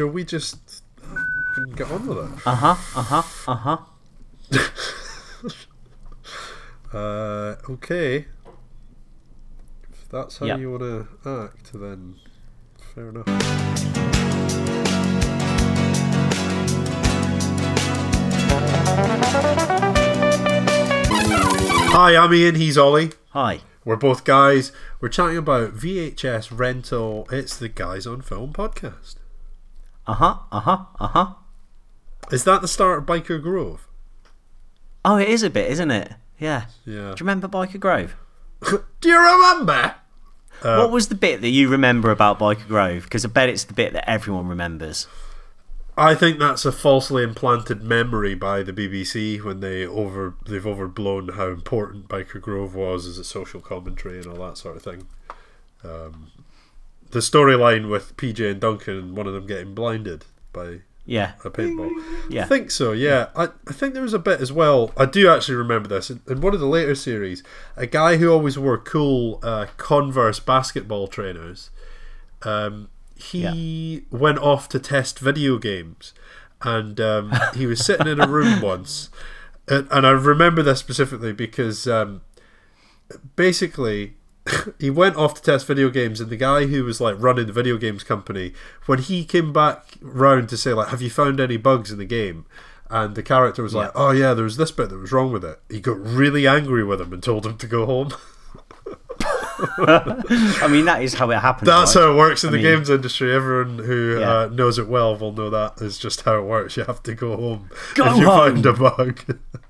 shall we just get on with it? Uh huh. Uh huh. Uh huh. Uh, okay. If that's how Yep. you want to act, then fair enough. Hi, I'm Ian. He's Ollie. Hi. We're both guys. We're chatting about VHS rental. It's the Guys on Film podcast. Uh huh. Uh huh. Uh huh. Is that the start of Byker Grove? Oh, it is a bit, isn't it? Yeah. Yeah. Do you remember Byker Grove? Do you remember? what was the bit that you remember about Byker Grove? Because I bet it's the bit that everyone remembers. I think that's a falsely implanted memory by the BBC when they over they've overblown how important Byker Grove was as a social commentary and all that sort of thing. Um, the storyline with PJ and Duncan and one of them getting blinded by Yeah. a paintball. Yeah. I think so, yeah. I, I think there was a bit as well. I do actually remember this. In, in one of the later series, a guy who always wore cool uh, Converse basketball trainers, um, he went off to test video games. And um, he was sitting in a room once. And, and I remember this specifically because um, basically he went off to test video games and the guy who was like running the video games company when he came back round to say like have you found any bugs in the game and the character was like oh yeah there was this bit that was wrong with it he got really angry with him and told him to go home I mean, that is how it happens. that's right? how it works in I the mean- games industry everyone who Yeah. uh, knows it well will know that is just how it works you have to go home Go if you home. find a bug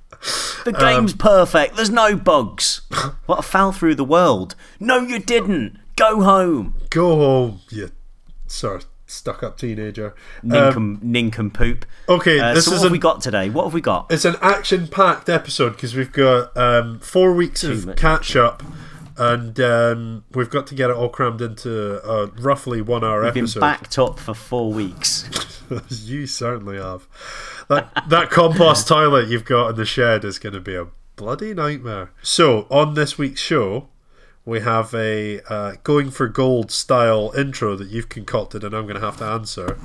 The Um, game's perfect. There's no bugs. what a foul through the world. No, you didn't. Go home. go home you sort of stuck up teenager Um, Ninkum, nincompoop. okay Uh, this so is what have we got today? What have we got? It's an action-packed episode because we've got um, four weeks Too of catch-up, and um, we've got to get it all crammed into a roughly one-hour We've been episode. backed up for four weeks. you certainly have. That that compost toilet you've got in the shed is going to be a bloody nightmare. So on this week's show. We have a uh, going for gold style intro that you've concocted, and I'm going to have to answer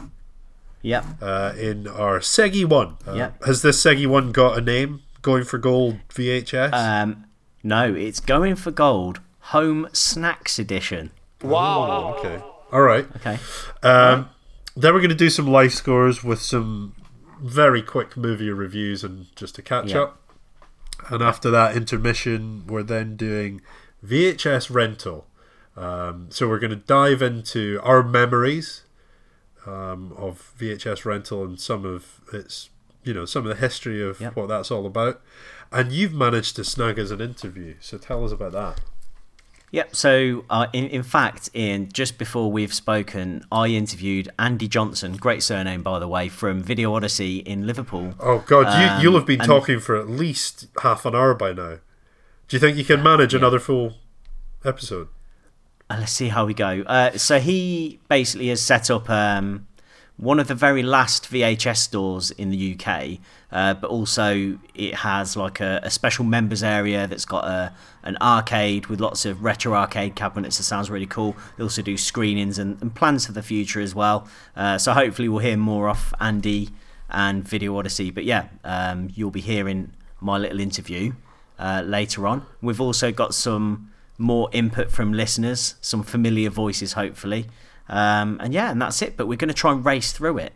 Yep. uh, in our Segi one. Uh, Yep. Has this Segi one got a name? Going for gold VHS. Um, no, it's going for gold. Home snacks edition. Oh, okay. All right. Okay. Um, then we're going to do some life scores with some very quick movie reviews and just a catch Yeah. up. And after that intermission, we're then doing VHS rental. Um, so we're going to dive into our memories um, of VHS rental and some of its, you know, some of the history of Yep. what that's all about. And you've managed to snag us an interview, so tell us about that. Yep. So, uh, in in fact, Ian, just before we've spoken, I interviewed Andy Johnson, great surname by the way, from Video Odyssey in Liverpool. Oh God, Um, you you'll have been and- talking for at least half an hour by now. Do you think you can manage another full episode? Uh, let's see how we go. Uh, so he basically has set up um, one of the very last VHS stores in the UK, uh, but also it has like a, a special members area that's got a an arcade with lots of retro arcade cabinets. That sounds really cool. They also do screenings and, and plans for the future as well. Uh, so hopefully we'll hear more off Andy and Video Odyssey. But yeah, um, you'll be hearing my little interview uh, later on. We've also got some more input from listeners, some familiar voices, hopefully. Um, and yeah, and that's it. But we're going to try and race through it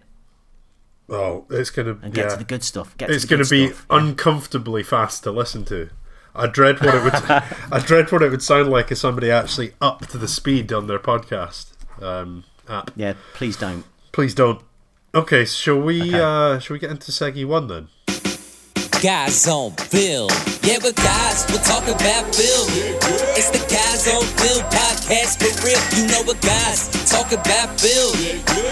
Oh, it's gonna and get yeah. to the good stuff. Get it's to gonna be stuff. Uncomfortably fast to listen to. I dread what it would. I dread what it would sound like if somebody actually upped the speed on their podcast um, app. yeah, please don't. Please don't. Okay, shall we? Okay. Uh, shall we get into Segi one then? Guys on Bill. Yeah, but guys, we're talking about Bill. It's the Guys on Bill podcast for real. You know what guys talk about Bill.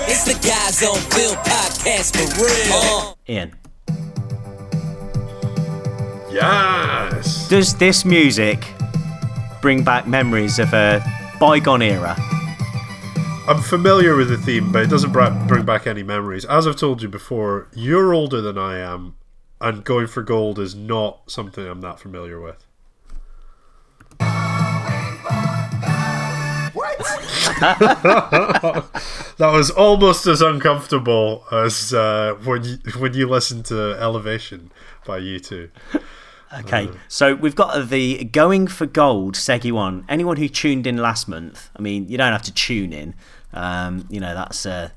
It's the Guys on Bill podcast for real. Uh. Ian, Yes. does this music bring back memories of a bygone era? I'm familiar with the theme, but it doesn't bring back any memories. As I've told you before, you're older than I am, and going for gold is not something I'm that familiar with. That was almost as uncomfortable as uh, when you when you listen to Elevation by U2. Okay, so we've got the Going for Gold Segi one. Anyone who tuned in last month, I mean, you don't have to tune in. Um, you know, that's a,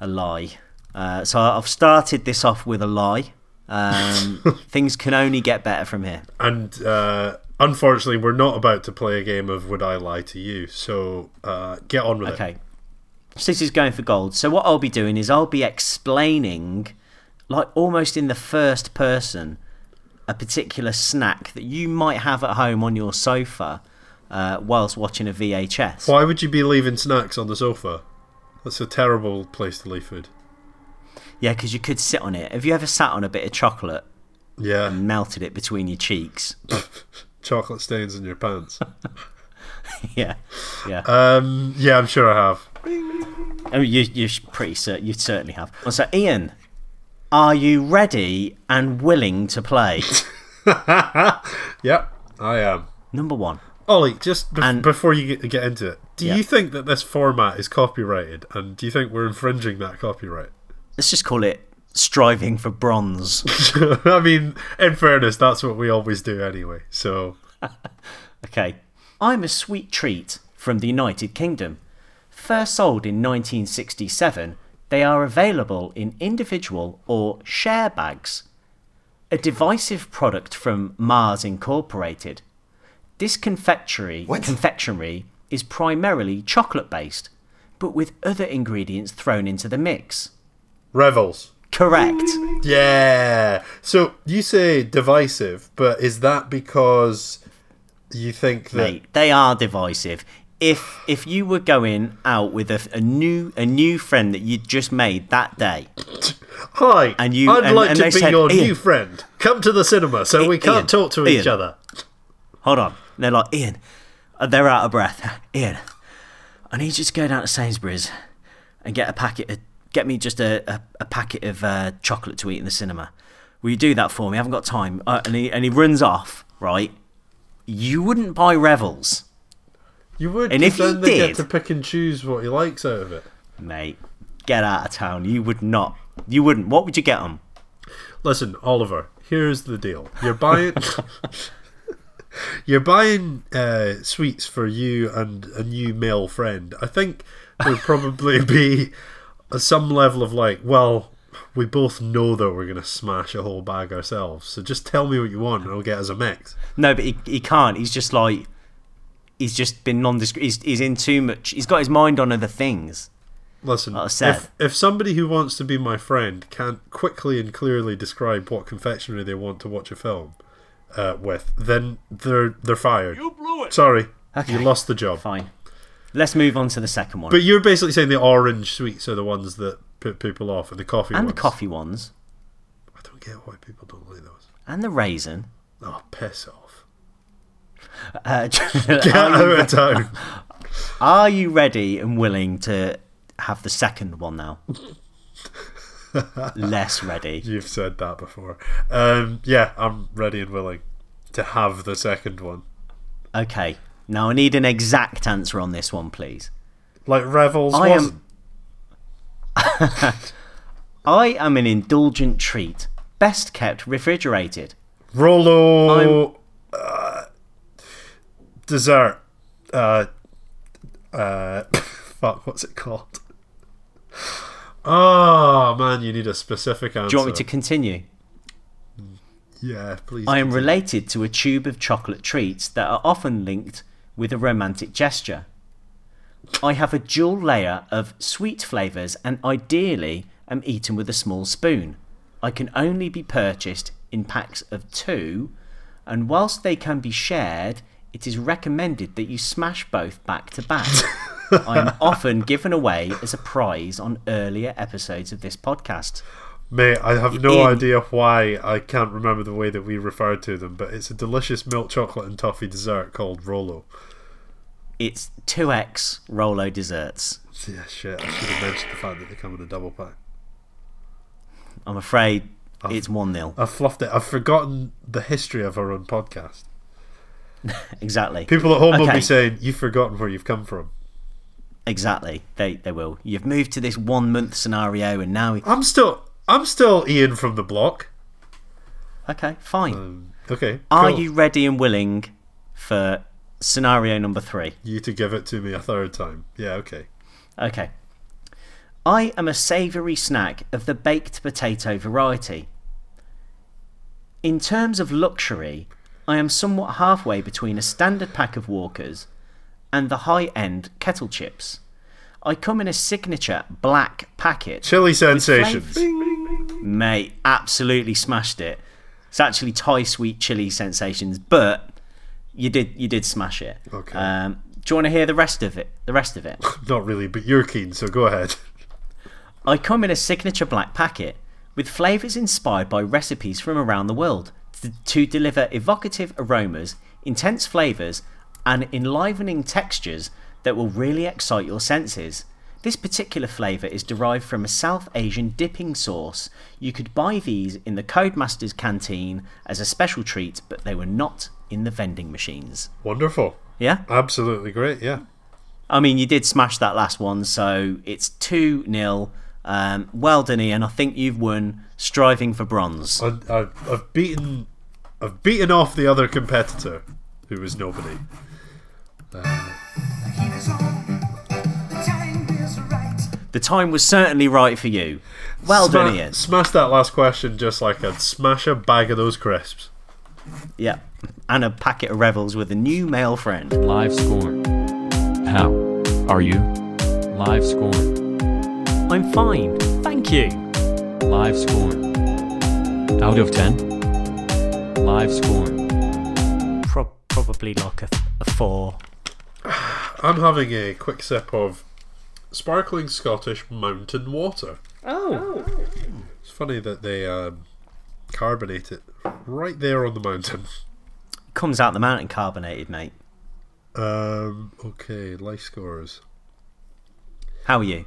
a lie. Uh, so I've started this off with a lie. Um, things can only get better from here. And uh, unfortunately, we're not about to play a game of Would I Lie to You? So uh, get on with it. Okay. So this is going for gold. So what I'll be doing is I'll be explaining, like almost in the first person, a particular snack that you might have at home on your sofa uh, whilst watching a VHS. Why would you be leaving snacks on the sofa? That's a terrible place to leave food. Yeah, because you could sit on it. Have you ever sat on a bit of chocolate Yeah, and melted it between your cheeks? chocolate stains in your pants. yeah, yeah. Um, yeah, I'm sure I have. I mean, you, you're pretty certain. You certainly have. So, Ian, are you ready and willing to play? Yep, I am. Number one. Ollie, just bef- And- before you get, get into it, do Yeah. you think that this format is copyrighted, and do you think we're infringing that copyright? Let's just call it striving for bronze. I mean, in fairness, that's what we always do anyway. So, Okay. I'm a sweet treat from the United Kingdom. First sold in 1967, they are available in individual or share bags. A divisive product from Mars Incorporated. This confectionery, confectionery is primarily chocolate based, but with other ingredients thrown into the mix. Revels. Correct. Yeah. So you say divisive, but is that because you think that? mate. They are divisive. If if you were going out with a, a new a new friend that you'd just made that day, Hi, And you- I'd and- like and to be said, your new friend. Come to the cinema so I- we can't Ian, talk to each other. hold on, and they're like Ian, uh, they're out of breath. Ian, I need you to go down to Sainsbury's and get a packet. Of, get me just a, a, a packet of uh, chocolate to eat in the cinema. Will you do that for me? I haven't got time. Uh, and he and he runs off. Right, you wouldn't buy Revels, You would, And if you then they did- get to pick and choose what he likes out of it. mate. Get out of town. You would not. You wouldn't. What would you get them? Listen, Oliver. Here's the deal. You're buying. You're buying uh, sweets for you and a new male friend. I think there'd probably be some level of like, well, we both know that we're gonna smash a whole bag ourselves. So just tell me what you want, and I'll get us a mix. No, but he, he can't. He's just like he's just been nondescript. He's, he's in too much. He's got his mind on other things. Listen, Like if if somebody who wants to be my friend can't quickly and clearly describe what confectionery they want to watch a film uh, with, then they're they're fired. You blew it. Sorry, Okay. you lost the job. Fine. Let's move on to the second one But you're basically saying the orange sweets are the ones that put people off, and the coffee and ones. the coffee ones I don't get why people don't like those. and the raisin. Oh, piss off! Uh, Get out of town. are you ready and willing to have the second one now? Less ready. You've said that before. Um, yeah, I'm ready and willing to have the second one. Okay. Now I need an exact answer on this one, please. Like Revels I was am. I am an indulgent treat, best kept refrigerated. Rolo uh, dessert. Uh, uh, fuck, what's it called? Oh man, you need a specific answer. Do you want me to continue? Yeah, please. I am continue. related to a tube of chocolate treats that are often linked with a romantic gesture. I have a dual layer of sweet flavours and ideally am eaten with a small spoon. I can only be purchased in packs of two, and whilst they can be shared, it is recommended that you smash both back to back. I am often given away as a prize on earlier episodes of this podcast. Mate, I have no In- idea why I can't remember the way that we referred to them, but it's a delicious milk chocolate and toffee dessert called Rolo. It's 2x Rolo desserts. Yeah, shit. I should have mentioned the fact that they come in a double pack. I'm afraid it's 1 0. I've fluffed it. I've forgotten the history of our own podcast. Exactly. People at home will be saying, "You've forgotten where you've come from." Exactly. They they will. You've moved to this one month scenario, and now I'm still I'm still Ian from the block. okay, fine. Um, okay. Are cool. you ready and willing for scenario number three? you to give it to me a third time? Yeah. Okay. Okay. I am a savoury snack of the baked potato variety. In terms of luxury, I am somewhat halfway between a standard pack of Walkers and the high end kettle chips. I come in a signature black packet. Chili sensations. Mate, absolutely smashed it. It's actually Thai sweet chili sensations, but you did you did smash it. Okay. Um, do you want to hear the rest of it? The rest of it. Not really, but you're keen, so go ahead. I come in a signature black packet with flavours inspired by recipes from around the world to, to deliver evocative aromas, intense flavours, and enlivening textures that will really excite your senses. This particular flavour is derived from a South Asian dipping sauce. You could buy these in the Codemasters canteen as a special treat, but they were not in the vending machines. Wonderful. Yeah? Absolutely great. Yeah. I mean, you did smash that last one, so it's 2 0. Um, well done, Ian. I think you've won striving for bronze. I, I, I've beaten I've beaten off the other competitor, who was nobody. The time was certainly right for you. Well done, Sma- Ian. Smash that last question just like I'd smash a bag of those crisps. Yeah. And a packet of Revels with a new male friend. Live score. How are you? Live score. I'm fine. Thank you. Live score. Out of 10. Live score. Pro- probably like a, a 4. I'm having a quick sip of sparkling Scottish mountain water. Oh. It's funny that they um, carbonate it right there on the mountain. Comes out the mountain carbonated, mate. Um, okay, life scores. How are you?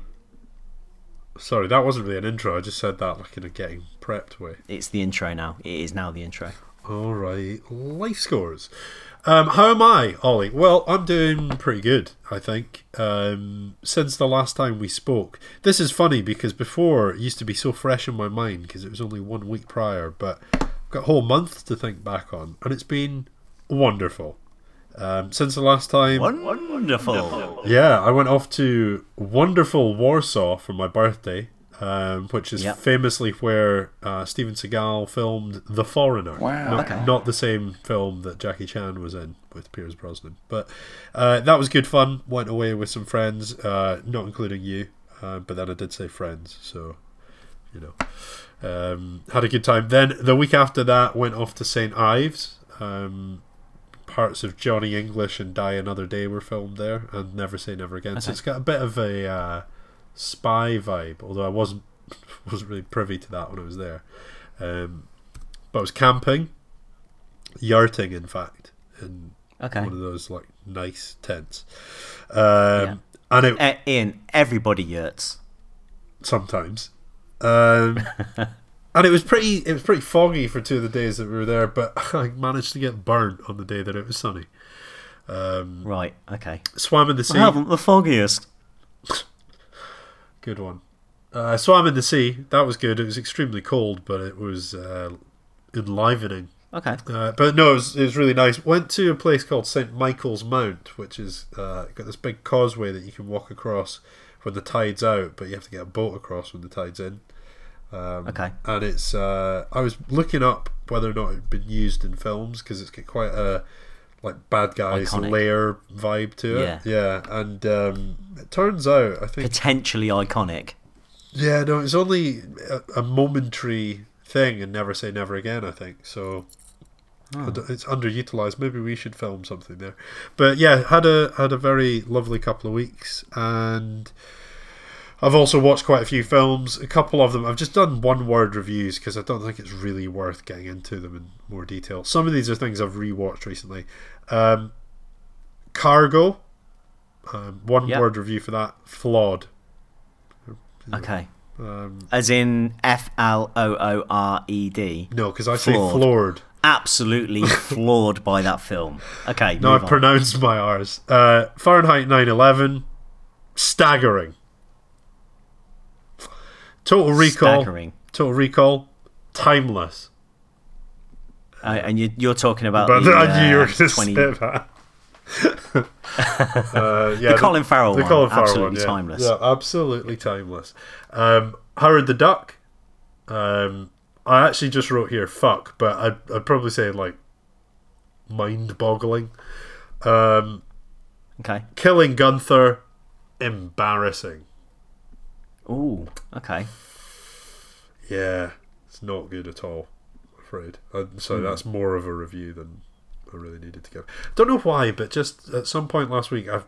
Sorry, that wasn't really an intro. I just said that like in a getting prepped way. It's the intro now. It is now the intro. All right, life scores. Um, how am I, Ollie? Well, I'm doing pretty good, I think. Um, since the last time we spoke, this is funny because before it used to be so fresh in my mind because it was only one week prior, but I've got a whole month to think back on, and it's been wonderful. Um, since the last time, Wonderful. yeah, I went off to wonderful Warsaw for my birthday, um, which is Yep. famously where uh, Steven Seagal filmed The Foreigner. Wow. Not, Okay. not the same film that Jackie Chan was in with Pierce Brosnan. But uh, that was good fun. Went away with some friends, uh, not including you, uh, but then I did say friends, so, you know. Um, had a good time. Then the week after that, went off to St. Ives. Um, parts of Johnny English and Die Another Day were filmed there, and Never Say Never Again. So it's got a bit of a uh, spy vibe, although I wasn't wasn't really privy to that when I was there. Um, but I was camping, yurting, in fact, in Okay. one of those like nice tents. Um, And it Uh, Ian, everybody yurts. sometimes. Um, and it was pretty. It was pretty foggy for two of the days that we were there, but I managed to get burnt on the day that it was sunny. Um, Right, okay. swam in the sea. I haven't the foggiest. Good one. Uh, swam in the sea. That was good. It was extremely cold, but it was uh, enlivening. Okay. Uh, but no, it was, it was really nice. Went to a place called St Michael's Mount, which is uh, got this big causeway that you can walk across when the tide's out, but you have to get a boat across when the tide's in. Um, Okay. And it's uh, I was looking up whether or not it'd been used in films because it's got quite a like bad guys Iconic. layer vibe to it. Yeah. Yeah, and um, it turns out I think Potentially iconic. yeah, no, it's only a, a momentary thing, and never say never again. I think so. D- It's underutilized. Maybe we should film something there. But yeah, had a had a very lovely couple of weeks, and I've also watched quite a few films. A couple of them I've just done one word reviews because I don't think it's really worth getting into them in more detail. Some of these are things I've rewatched recently. Um, Cargo, um, one Yep. word review for that. Flawed. Okay. Um, As in F L O O R E D. No, because I say floored. Absolutely floored by that film. Okay. No, I on. pronounced my R's. Uh, Fahrenheit 9/11, staggering. Total Recall. Staggering. Total Recall. Timeless. Uh, and you, you're talking about But the, I knew you were uh, going to 20 say that. uh, yeah, The Colin Farrell the one, Colin Farrell absolutely one, yeah. timeless. Yeah, absolutely timeless. Um, Howard the Duck. Um, I actually just wrote here "fuck," but I'd, I'd probably say like mind-boggling. Um, Okay. Killing Gunther, embarrassing. Ooh. Okay. Yeah, it's not good at all. I'm afraid. And so Hmm. that's more of a review than I really needed to give. Don't know why, but just at some point last week, I've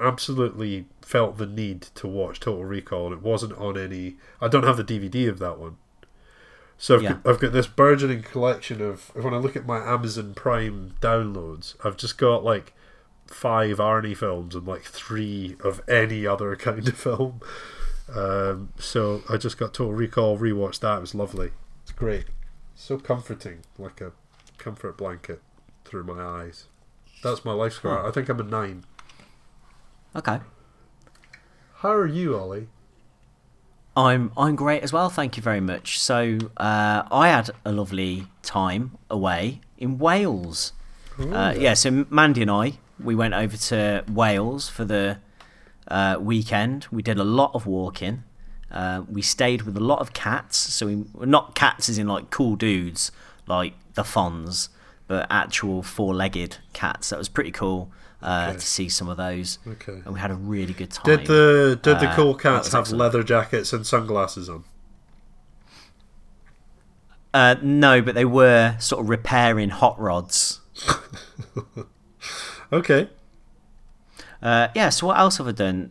absolutely felt the need to watch Total Recall, and it wasn't on any. I don't have the DVD of that one. So I've, Yeah. got, I've got this burgeoning collection of. When I look at my Amazon Prime downloads, I've just got like five Arnie films and like three of any other kind of film. Um, so I just got Total Recall, rewatched that. It was lovely. It's great. So comforting, like a comfort blanket through my eyes. That's my life score. I think I'm a nine. Okay. How are you, Ollie? I'm I'm great as well, thank you very much. So uh, I had a lovely time away in Wales. Uh, yeah, so Mandy and I we went over to Wales for the uh, weekend. We did a lot of walking. Uh, we stayed with a lot of cats. So we not cats as in like cool dudes like the Fonz, but actual four-legged cats. That was pretty cool uh, Okay. to see some of those. Okay. And we had a really good time. Did the did the Uh, cool cats have excellent. leather jackets and sunglasses on? Uh, no, but they were sort of repairing hot rods. Okay. Uh, yeah. So what else have I done?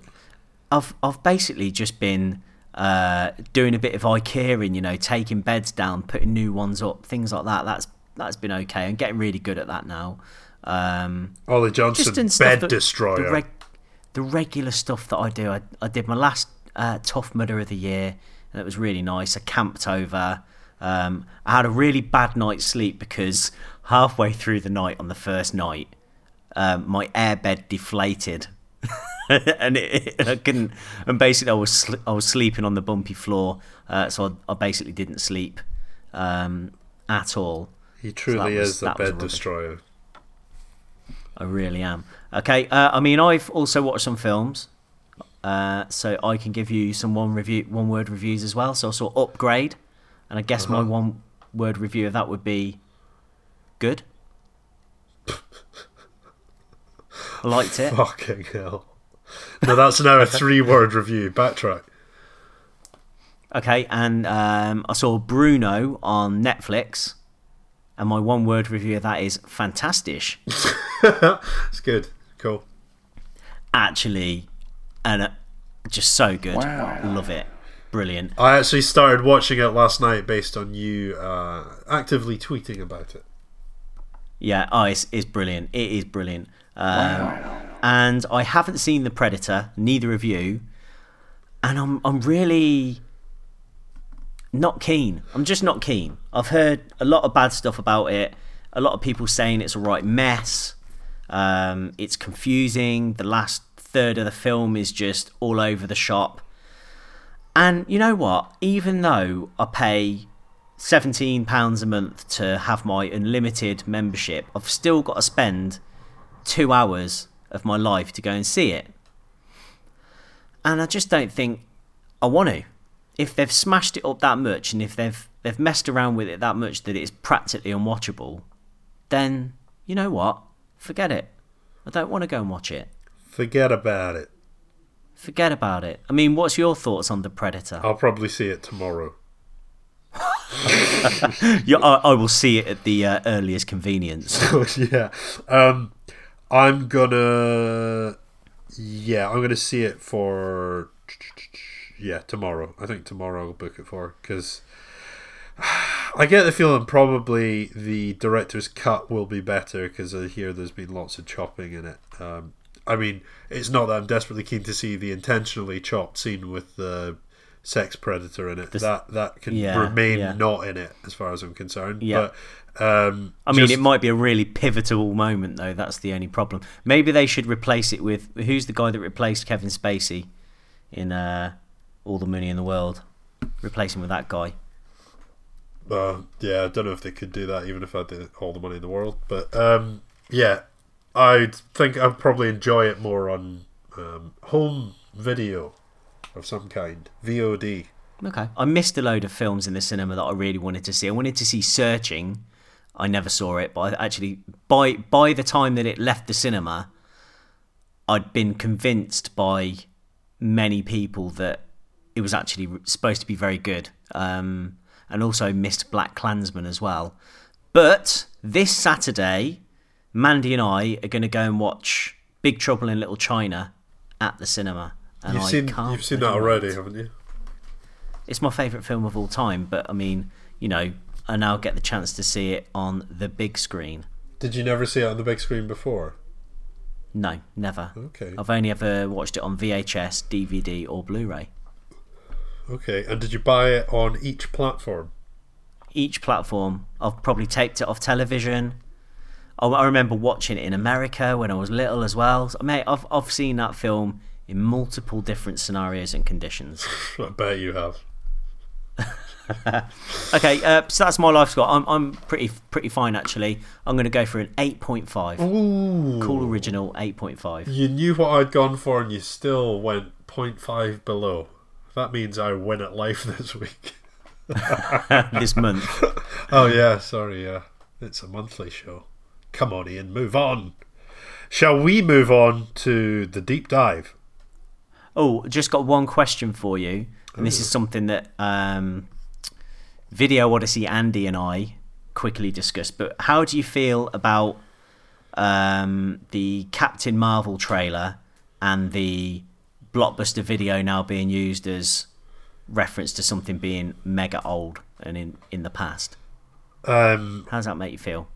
I've I've basically just been uh, doing a bit of IKEAing, you know, taking beds down, putting new ones up, things like that. That's that's been okay. I'm getting really good at that now. Um, Ollie Johnson, bed that- destroyer. The, reg- the regular stuff that I do. I, I did my last uh, Tough Mudder of the year, and it was really nice. I camped over. Um, I had a really bad night's sleep because halfway through the night on the first night, um, my airbed deflated. and it, it, I couldn't. And basically, I was I was sleeping on the bumpy floor, uh, so I, I basically didn't sleep um, at all. he truly was- is was bed destroyer. I really am. Okay, uh, I mean, I've also watched some films, uh, so I can give you some one review, one word reviews as well. So I saw Upgrade, and I guess my Uh-huh. one word review of that would be good. I liked it. Fucking hell. No, that's now a three word review. Backtrack. Okay, and um, I saw Bruno on Netflix, and my one word review of that is fantastic. It's good. Cool. Actually, and uh, just so good. Love it. Brilliant. I actually started watching it last night based on you uh, actively tweeting about it. Yeah, oh, it's, it's brilliant. It is brilliant. Um, And I haven't seen The Predator, neither of you. And I'm, I'm really not keen. I'm just not keen. I've heard a lot of bad stuff about it. A lot of people saying it's a right mess. Um, it's confusing. The last third of the film is just all over the shop. And you know what? Even though I pay £17 a month to have my unlimited membership, I've still got to spend two hours of my life to go and see it. And I just don't think I want to. If they've smashed it up that much and if they've they've messed around with it that much that it's practically unwatchable, then you know what? Forget it. I don't want to go and watch it. Forget about it. Forget about it. I mean, what's your thoughts on The Predator? I'll probably see it tomorrow. Yeah, I, I will see it at the uh, earliest convenience. yeah. Um, I'm gonna. Yeah, I'm gonna see it for. Yeah, tomorrow. I think tomorrow I'll book it for because I get the feeling probably the director's cut will be better because I hear there's been lots of chopping in it. Um, I mean, it's not that I'm desperately keen to see the intentionally chopped scene with the sex predator in it. that that can yeah, remain yeah. not in it as far as I'm concerned. Yeah. But um, I mean, just- it might be a really pivotal moment, though. That's the only problem. Maybe they should replace it with who's the guy that replaced Kevin Spacey? in uh, All the Money in the World. Replace him with that guy. Uh, yeah, I don't know if they could do that even if I had all the money in the world. But um, yeah, I think I'd probably enjoy it more on um, home video of some kind, VOD. Okay. I missed a load of films in the cinema that I really wanted to see. I wanted to see Searching. I never saw it, but I actually by by the time that it left the cinema, I'd been convinced by many people that it was actually supposed to be very good. Um, and also missed BlacKkKlansman as well. But this Saturday, Mandy and I are going to go and watch Big Trouble in Little China at the cinema. And You've I seen can't you've seen that already, wait. haven't you? It's my favourite film of all time, but I mean, you know, I now get the chance to see it on the big screen. Did you never see it on the big screen before? No, never. Okay. I've only ever watched it on VHS, DVD, or Blu-ray. Okay, and did you buy it on each platform? Each platform, I've probably taped it off television. I, I remember watching it in America when I was little as well. So, mate, I've I've seen that film in multiple different scenarios and conditions. I bet you have. Okay, uh, so that's my life score. I'm I'm pretty pretty fine actually. I'm going to go for an 8.5. Ooh. Cool original 8.5. You knew what I'd gone for, and you still went 0.5 below. That means I win at life this week. this month. Oh yeah, sorry, yeah. It's a monthly show. Come on, Ian, move on. Shall we move on to the deep dive? Oh, just got one question for you, and this is something that um, Video Odyssey Andy and I quickly discussed. But how do you feel about um, the Captain Marvel trailer and the blockbuster video now being used as reference to something being mega old and in in the past? Um, How does that make you feel?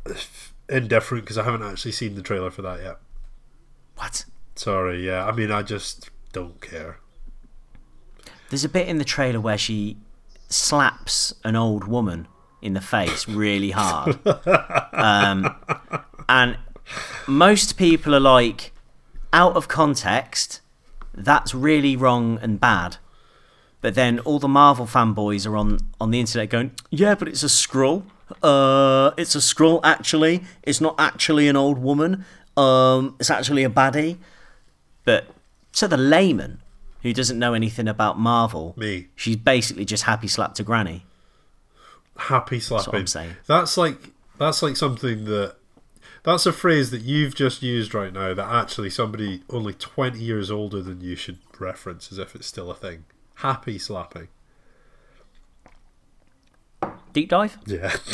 indifferent because I haven't actually seen the trailer for that yet. What? Sorry, yeah. I mean, I just don't care. There's a bit in the trailer where she slaps an old woman in the face really hard. um, and most people are like, out of context, that's really wrong and bad. But then all the Marvel fanboys are on, on the internet going, yeah, but it's a Skrull. Uh, it's a Skrull, actually. It's not actually an old woman. Um, it's actually a baddie. But to the layman who doesn't know anything about Marvel, Me. she's basically just happy slapped a granny. Happy slapping. what I'm saying. That's like that's like something that that's a phrase that you've just used right now that actually somebody only twenty years older than you should reference as if it's still a thing. Happy slapping. Deep dive? Yeah.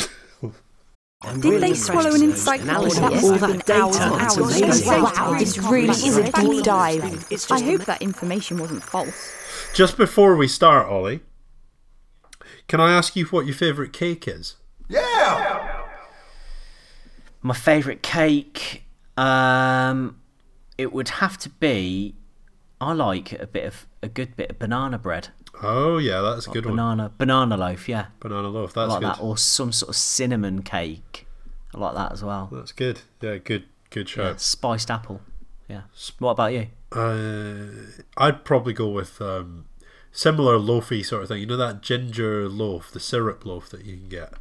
Did they swallow an encyclopedia? all that data hours into and amazing. hours? Wow, This really is a deep dive. I hope that information wasn't false. Just before we start, Ollie, can I ask you what your favourite cake is? Yeah. My favourite cake, um, it would have to be. I like a bit of a good bit of banana bread, Oh yeah, that's a good one. banana banana loaf. Yeah, Banana loaf. I That's like good. that, or some sort of cinnamon cake. I like that as well. That's good. Yeah, good. Good Yeah, spiced apple. Yeah. What about you? Uh, I'd probably go with um, similar loafy sort of thing. You know that ginger loaf, the syrup loaf that you can get.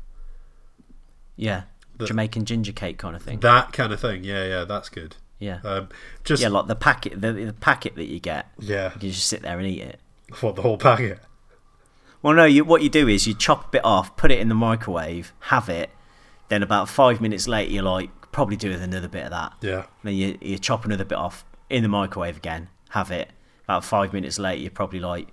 Yeah, The- Jamaican ginger cake kind of thing. That kind of thing. Yeah, yeah, that's good. yeah. Um, just yeah, yeah, like the packet, the, the packet that you get. yeah. You just sit there and eat it. What the whole packet? Well, no. You, what you do is you chop a bit off, put it in the microwave, have it. Then about five minutes later, you're like, probably do with another bit of that. Yeah, Then you you chop another bit off in the microwave again, have it. About five minutes later, you're probably like,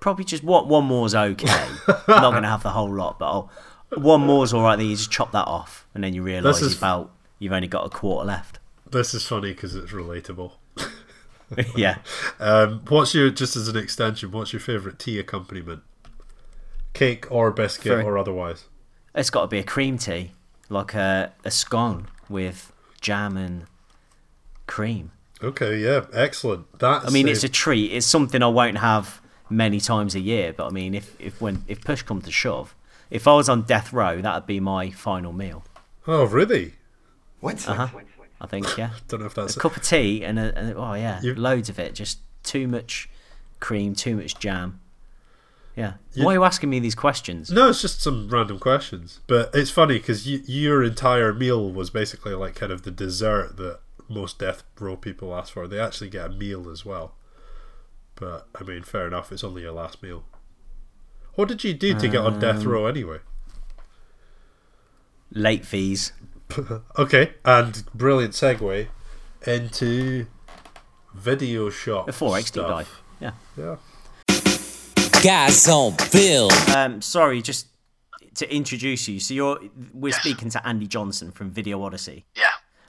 probably just what one more's okay. I'm not gonna have the whole lot, but I'll, one more's all right. Then you just chop that off, and then you realise about you've only got a quarter left. this is funny because it's relatable. yeah. Um, what's your just as an extension? What's your favourite tea accompaniment? Cake or biscuit Very- or otherwise? It's got to be a cream tea, like a, a scone with jam and cream. Okay, yeah, excellent. That's I mean, it's a treat. It's something I won't have many times a year. But I mean, if if when if push comes to shove, if I was on death row, that'd be my final meal. oh really? What? Uh huh. I think yeah. Don't know if that's a cup of tea and, a, and oh yeah, You- loads of it. Just too much cream, too much jam. Yeah. Why are you asking me these questions? No, it's just some random questions. But it's funny because you, your entire meal was basically like kind of the dessert that most death row people ask for. They actually get a meal as well. But I mean, fair enough. It's only your last meal. What did you do to get on death um, row anyway? Late fees. Okay, and brilliant segue into video shop The 4XD stuff. dive. Yeah. Yeah. Guys on film. Um, sorry, just to introduce you. So you're we're speaking to Andy Johnson from Video Odyssey. Yeah.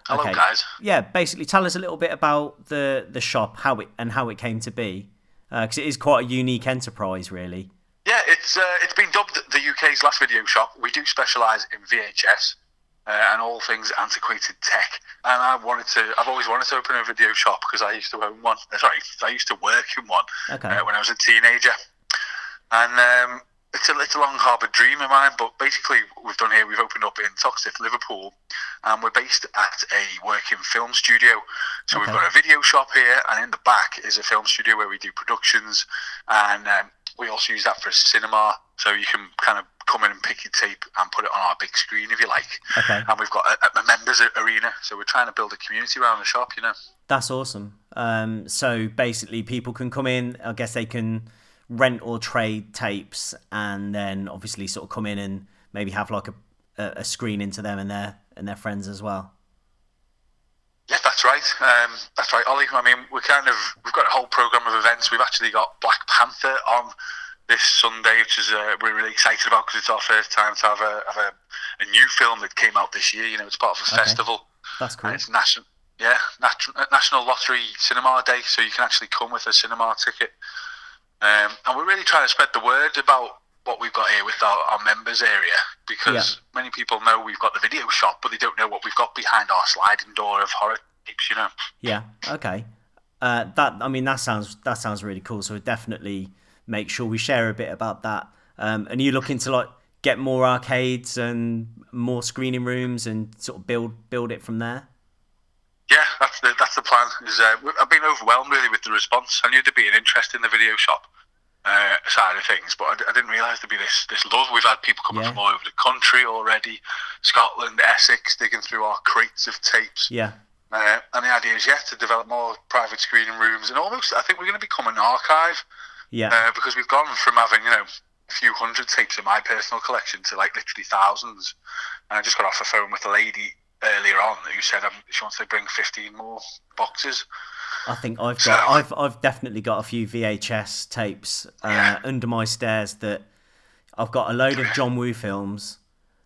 Hello, Okay. guys. Yeah, basically, tell us a little bit about the the shop, how it and how it came to be, because it is quite a unique enterprise, really. Yeah, it's uh, it's been dubbed the UK's last video shop. We do specialise in VHS uh, and all things antiquated tech. And I wanted to, I've always wanted to open a video shop because I used to own one. Uh, Sorry, I used to work in one Okay. uh, when I was a teenager. And um, it's a it's a long harboured dream of mine. But basically, what we've done here, we've opened up in Toxteth, Liverpool, and we're based at a working film studio. So we've got a video shop here, and in the back is a film studio where we do productions, and um, we also use that for a cinema. So you can kind of come in and pick your tape and put it on our big screen if you like. Okay. And we've got a, a members arena, so we're trying to build a community around the shop. You know. That's awesome. Um, so basically, people can come in. I guess they can rent or trade tapes, and then obviously sort of come in and maybe have like a a, screen into them and their and their friends as well. Yeah, that's right. Um, that's right, Ollie. I mean, we're kind of we've got a whole program of events. We've actually got Black Panther on this Sunday, which is uh, we're really excited about because it's our first time to have a have a, a new film that came out this year. You know, it's part of a Okay. festival, That's cool. and it's national. Yeah, nat- National Lottery Cinema Day, so you can actually come with a cinema ticket. Um, and we're really trying to spread the word about what we've got here with our, our members area because many people know we've got the video shop, but they don't know what we've got behind our sliding door of horror tapes. You know. Yeah. Okay. Uh, that I mean that sounds that sounds really cool. So definitely make sure we share a bit about that. Um, and you looking to like get more arcades and more screening rooms and sort of build build it from there. Yeah, that's the that's the plan. Is uh, I've been overwhelmed really with the response. I knew there'd be an interest in the video shop uh, side of things, but I didn't realise there'd be this this love. We've had people coming Yeah. from all over the country already, Scotland, Essex, digging through our crates of tapes. Yeah. Uh, and the idea is, yeah, to develop more private screening rooms, and almost I think we're going to become an archive Yeah. uh, because we've gone from having you know a few hundred tapes in my personal collection to like literally thousands. And I just got off the phone with a lady earlier on who said um, she wants to bring 15 more boxes. I think I've So- got I've I've definitely got a few VHS tapes uh, Yeah. under my stairs that I've got a load of John Woo films.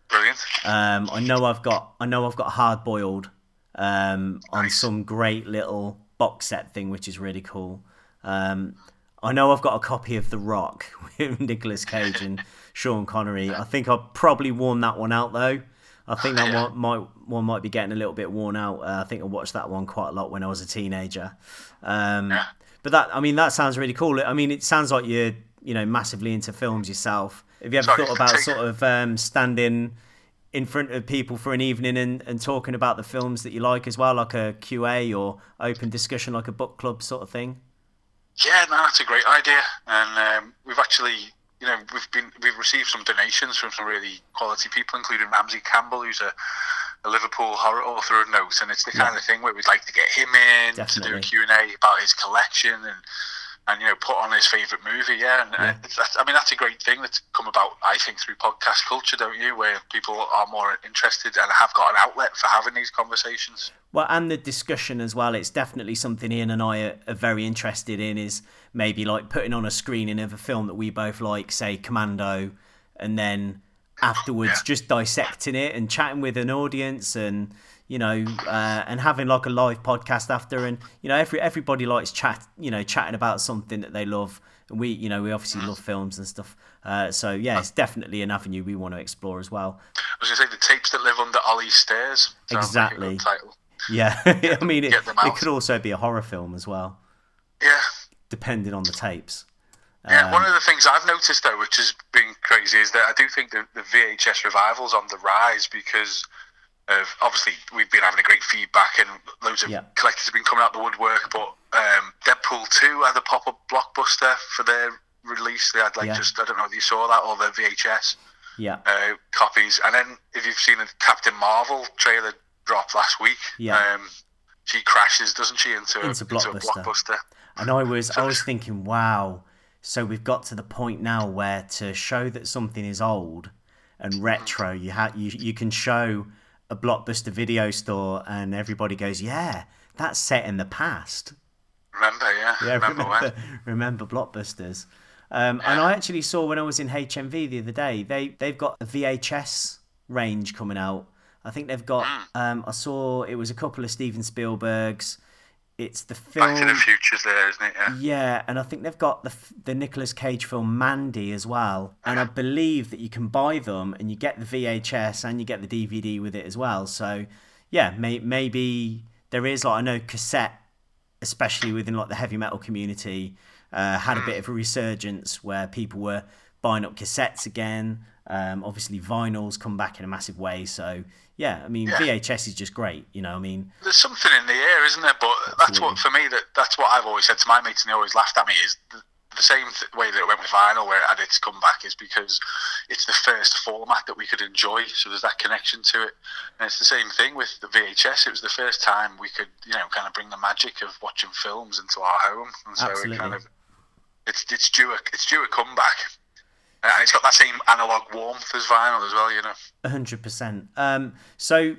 Brilliant. Um, I know I've got I know I've got Hard Boiled um, on some great little box set thing, which is really cool. Um, I know I've got a copy of The Rock with Nicolas Cage and Sean Connery. I think I've probably worn that one out though. I think that Yeah. one might one might be getting a little bit worn out. Uh, I think I watched that one quite a lot when I was a teenager. Um, Yeah. But that I mean that sounds really cool. I mean it sounds like you're you know massively into films yourself. Have you ever Sorry, thought about sort of um, standing in front of people for an evening and, and talking about the films that you like as well, like a QA or open discussion, like a book club sort of thing? Yeah, no, that's a great idea. And um, we've actually, you know, we've been we've received some donations from some really quality people, including Ramsey Campbell, who's a, a Liverpool horror author of notes, And it's the kind of thing where we'd like to get him in to do Definitely. a Q and A about his collection and. And you know, put on his favourite movie, yeah. And it's, I mean, that's a great thing that's come about, I think, through podcast culture, don't you? Where people are more interested and have got an outlet for having these conversations. Well, and the discussion as well. It's definitely something Ian and I are, are very interested in. Is maybe like putting on a screening of a film that we both like, say Commando, and then afterwards Yeah. just dissecting it and chatting with an audience and you know uh, and having like a live podcast after. And you know every everybody likes chat you know chatting about something that they love. And we you know we obviously love films and stuff. Uh, so yeah it's definitely an avenue we want to explore as well. I was going to say the tapes that live under Ollie's stairs. Exactly. yeah. I mean it, it could also be a horror film as well. Yeah, depending on the tapes. Yeah, Um, one of the things I've noticed though, which has been crazy, is that I do think the, the VHS revival's on the rise because of obviously we've been having a great feedback and loads of Yeah. collectors have been coming out the woodwork. But um, Deadpool two had a pop up blockbuster for their release. They had like Yeah. just I don't know if you saw that or the VHS Yeah. uh, copies. And then if you've seen the Captain Marvel trailer drop last week, Yeah. um, she crashes, doesn't she, into, a- Into into a Blockbuster. blockbuster. And I was I was thinking, wow. So we've got to the point now where to show that something is old and retro, you ha- you you can show a blockbuster video store and everybody goes, yeah, that's set in the past. Remember, yeah, Yeah, remember, remember, when? remember blockbusters. Um, and I actually saw when I was in HMV the other day, they they've got a VHS range coming out. I think they've got. Hmm. Um, I saw it was a couple of Steven Spielbergs. It's the film. Back to the Future's there, isn't it? Yeah. Yeah, and I think they've got the the Nicolas Cage film Mandy as well, and I believe that you can buy them and you get the VHS and you get the DVD with it as well. So, yeah, may- maybe there is like I know cassette, especially within like the heavy metal community, uh, had a bit of a resurgence where people were buying up cassettes again. Um, obviously, vinyls come back in a massive way. So, yeah, I mean, Yeah. VHS is just great. You know, I mean, There's something in the air, isn't there? But that's what for me. That that's what I've always said to my mates, and they always laughed at me. Is the, the same th- way that it went with vinyl, where it had its comeback, is because it's the first format that we could enjoy. So there's that connection to it, and it's the same thing with the VHS. It was the first time we could, you know, kind of bring the magic of watching films into our home, and so Absolutely. it kind of it's it's due a it's due a comeback. And it's got that same analog warmth as vinyl as well, you know. A hundred percent. Um, so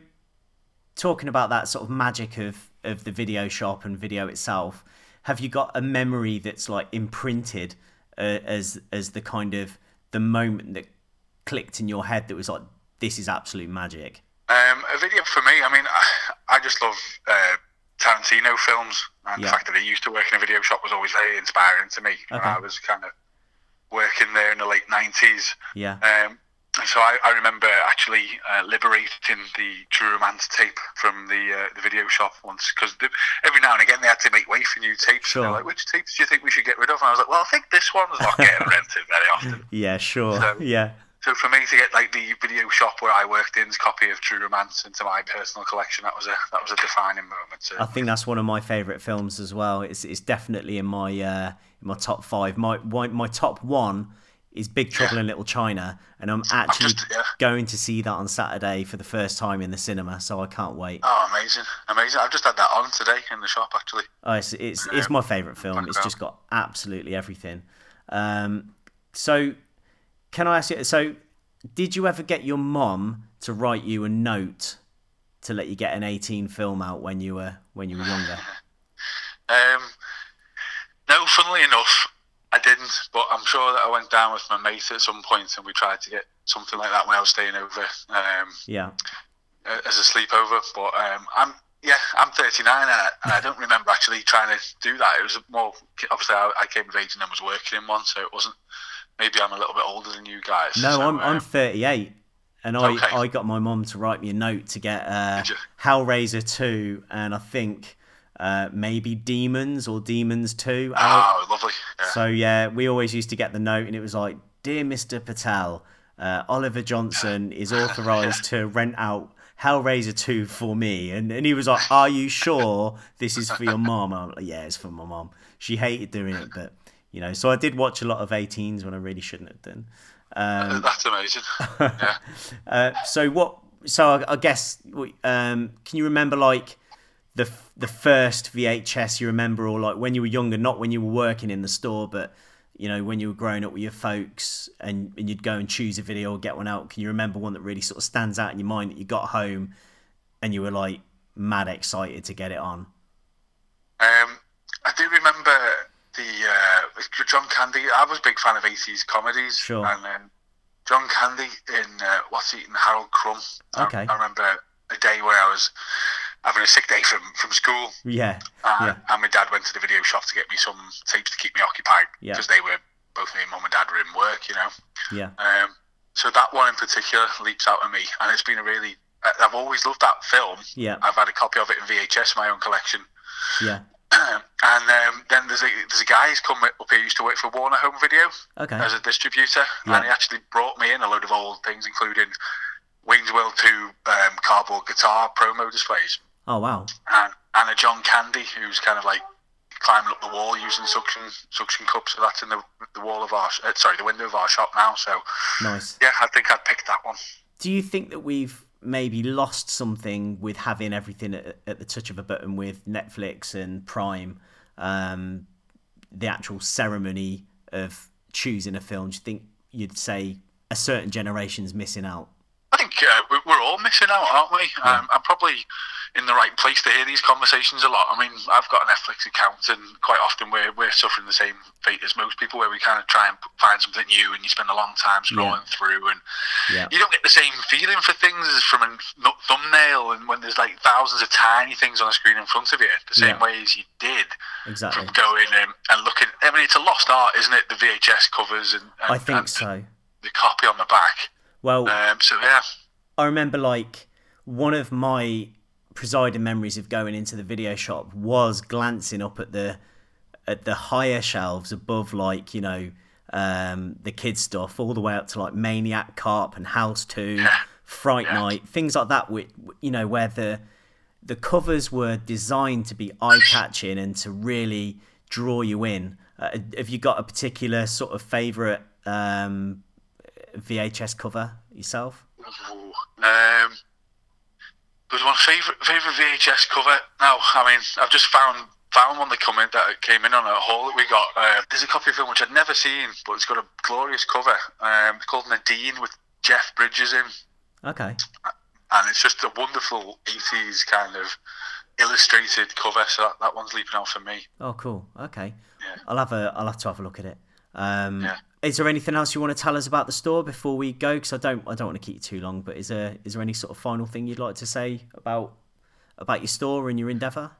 talking about that sort of magic of of the video shop and video itself, have you got a memory that's like imprinted uh, as as the kind of the moment that clicked in your head that was like this is absolute magic? Um, a video for me. I mean, I, I just love uh, Tarantino films, and Yeah. the fact that he used to work in a video shop was always very inspiring to me. Okay. I was kind of working there in the late nineties. Yeah. Um, so I, I remember actually uh, liberating the True Romance tape from the uh, the video shop once because every now and again they had to make way for new tapes. Sure. They're like, which tapes do you think we should get rid of? And I was like, well, I think this one's not getting rented very often. Yeah, sure. So- yeah. So for me to get like the video shop where I worked in's copy of True Romance into my personal collection, that was a that was a defining moment. So I think that's one of my favourite films as well. It's it's definitely in my uh, in my top five. My my, my top one is Big Trouble in Little China, and I'm actually just- yeah. going to see that on Saturday for the first time in the cinema. So I can't wait. oh, amazing, amazing! I've just had that on today in the shop actually. Oh, it's it's, it's my favourite film. It's just got absolutely everything. Um, so can I ask you? So did you ever get your mom to write you a note to let you get an 18 film out when you were when you were younger? Um, funnily enough, I didn't, but I'm sure that I went down with my mate at some point and we tried to get something like that when I was staying over um, Yeah. as a sleepover. But um, I'm yeah, I'm 39 and I, and I don't remember actually trying to do that. It was more obviously I, I came of age and I was working in one, so it wasn't. Maybe I'm a little bit older than you guys. No, so, I'm I'm um, 38, and I Okay. I got my mom to write me a note to get uh? Hellraiser 2, and I think uh, maybe Demons or Demons 2. out. Oh, lovely. Yeah. So yeah, we always used to get the note, and it was like, "Dear Mr. Patel, uh, Oliver Johnson is authorized to rent out Hellraiser 2 for me," and and he was like, "Are you sure this is for your mom?" I'm like, "Yeah, it's for my mom." She hated doing it, but you know, so I did watch a lot of 18s when I really shouldn't have done. Um, That's amazing. yeah. uh, so what? So I, I guess um, can you remember like the the first VHS you remember, or like when you were younger, not when you were working in the store, but you know when you were growing up with your folks, and, and you'd go and choose a video or get one out. Can you remember one that really sort of stands out in your mind that you got home and you were like mad excited to get it on? Um, I do remember the uh, John Candy. I was a big fan of 80s comedies. Sure. And um, John Candy in uh, What's Eating Harold Crumb. I- Okay. I, remember a day where I was having a sick day from, from school. Yeah, Uh, yeah, And my dad went to the video shop to get me some tapes to keep me occupied Yeah. because they were both me and mum and dad were in work, you know. yeah, Um, so that one in particular leaps out at me, and it's been a really. I've always loved that film. Yeah. I've had a copy of it in VHS, in my own collection. yeah. and um, then there's a there's a guy who's come up here used to work for Warner Home Video Okay. as a distributor, Yeah. and he actually brought me in a load of old things, including Wayne's World 2 um, cardboard guitar promo displays, Oh wow. and, and a John Candy who's kind of like climbing up the wall using suction suction cups. So that's in the the wall of our uh, sorry the window of our shop now. So Nice. yeah, I think I'd pick that one. Do you think that we've maybe lost something with having everything at, at the touch of a button with Netflix and Prime? Um, the actual ceremony of choosing a film. Do you think you'd say a certain generation's missing out? I think uh, we- we're all missing out, aren't we? Um, I'm probably in the right place to hear these conversations a lot. I mean, I've got a Netflix account, and quite often we're, we're suffering the same fate as most people, where we kind of try and find something new, and you spend a long time scrolling through, and Yeah. you don't get the same feeling for things as from a thumbnail, and when there's like thousands of tiny things on a screen in front of you, the same Yeah. way as you did Exactly. from going and looking. I mean, it's a lost art, isn't it? The VHS covers and, and I think and so. The copy on the back. Well, Um, so yeah. I remember like one of my presiding memories of going into the video shop was glancing up at the at the higher shelves above like you know um, the kids stuff all the way up to like Maniac Cop and House Two, Fright Night, things like that. Which you know where the the covers were designed to be eye catching and to really draw you in. Uh, have you got a particular sort of favorite um, VHS cover yourself? Um, there's one favorite favorite VHS cover. Now, I mean, I've just found found one that come in that came in on a haul that we got. Uh, there's a copy of film which I'd never seen, but it's got a glorious cover. Um, it's called Nadine with Jeff Bridges in, Okay. and it's just a wonderful 80s kind of illustrated cover. So that, that one's leaping out for me. Oh, cool. Okay. Yeah. I'll have a. I'll have to have a look at it. Um, Yeah. Is there anything else you want to tell us about the store before we go? Because I don't. I don't want to keep you too long. But is there is there any sort of final thing you'd like to say about about your store and your endeavour?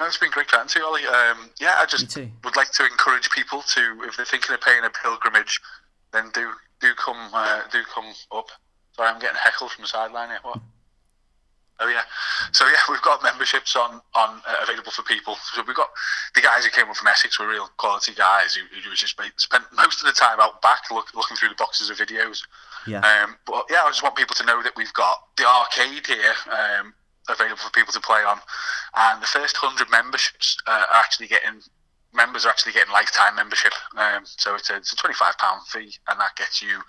It's been great chatting to you, Ollie. Um, yeah, I just would like to encourage people to, if they're thinking of paying a pilgrimage, then do do come uh, do come up. Sorry, I'm getting heckled from the sideline here. What? Oh yeah. So yeah, we've got memberships on on uh, available for people. So we've got the guys who came up from Essex were real quality guys who, who just spent most of the time out back look, looking through the boxes of videos. Yeah. Um, but yeah, I just want people to know that we've got the arcade here um, available for people to play on, and the first hundred memberships uh, are actually getting members are actually getting lifetime membership. Um, so it's a, it's a twenty five pound fee, and that gets you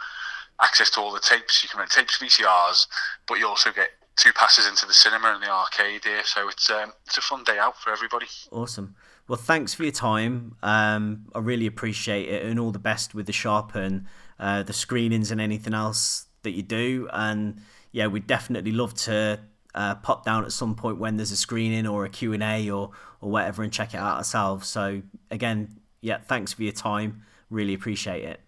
access to all the tapes. You can rent tapes, VCRs, but you also get two passes into the cinema and the arcade here. So it's um, it's a fun day out for everybody. Awesome. Well, thanks for your time. Um, I really appreciate it, and all the best with the and uh, the screenings and anything else that you do. And yeah, we'd definitely love to uh, pop down at some point when there's a screening or a Q and A or or whatever and check it out ourselves. So again, yeah, thanks for your time. Really appreciate it.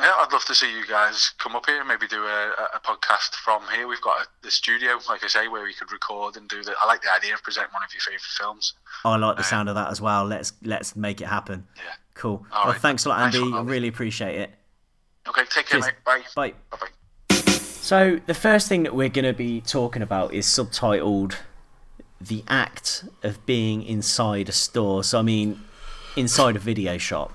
Yeah, I'd love to see you guys come up here maybe do a, a podcast from here. We've got a, the studio, like I say, where we could record and do that. I like the idea of presenting one of your favourite films. I like the um, sound of that as well. Let's let's make it happen. Yeah. Cool. All well, right. thanks a lot, Nice Andy. one, I really appreciate it. Okay, take care, Cheers. mate. Bye. Bye. Bye. Bye. So the first thing that we're going to be talking about is subtitled "The Act of Being Inside a Store." So I mean, inside a video shop.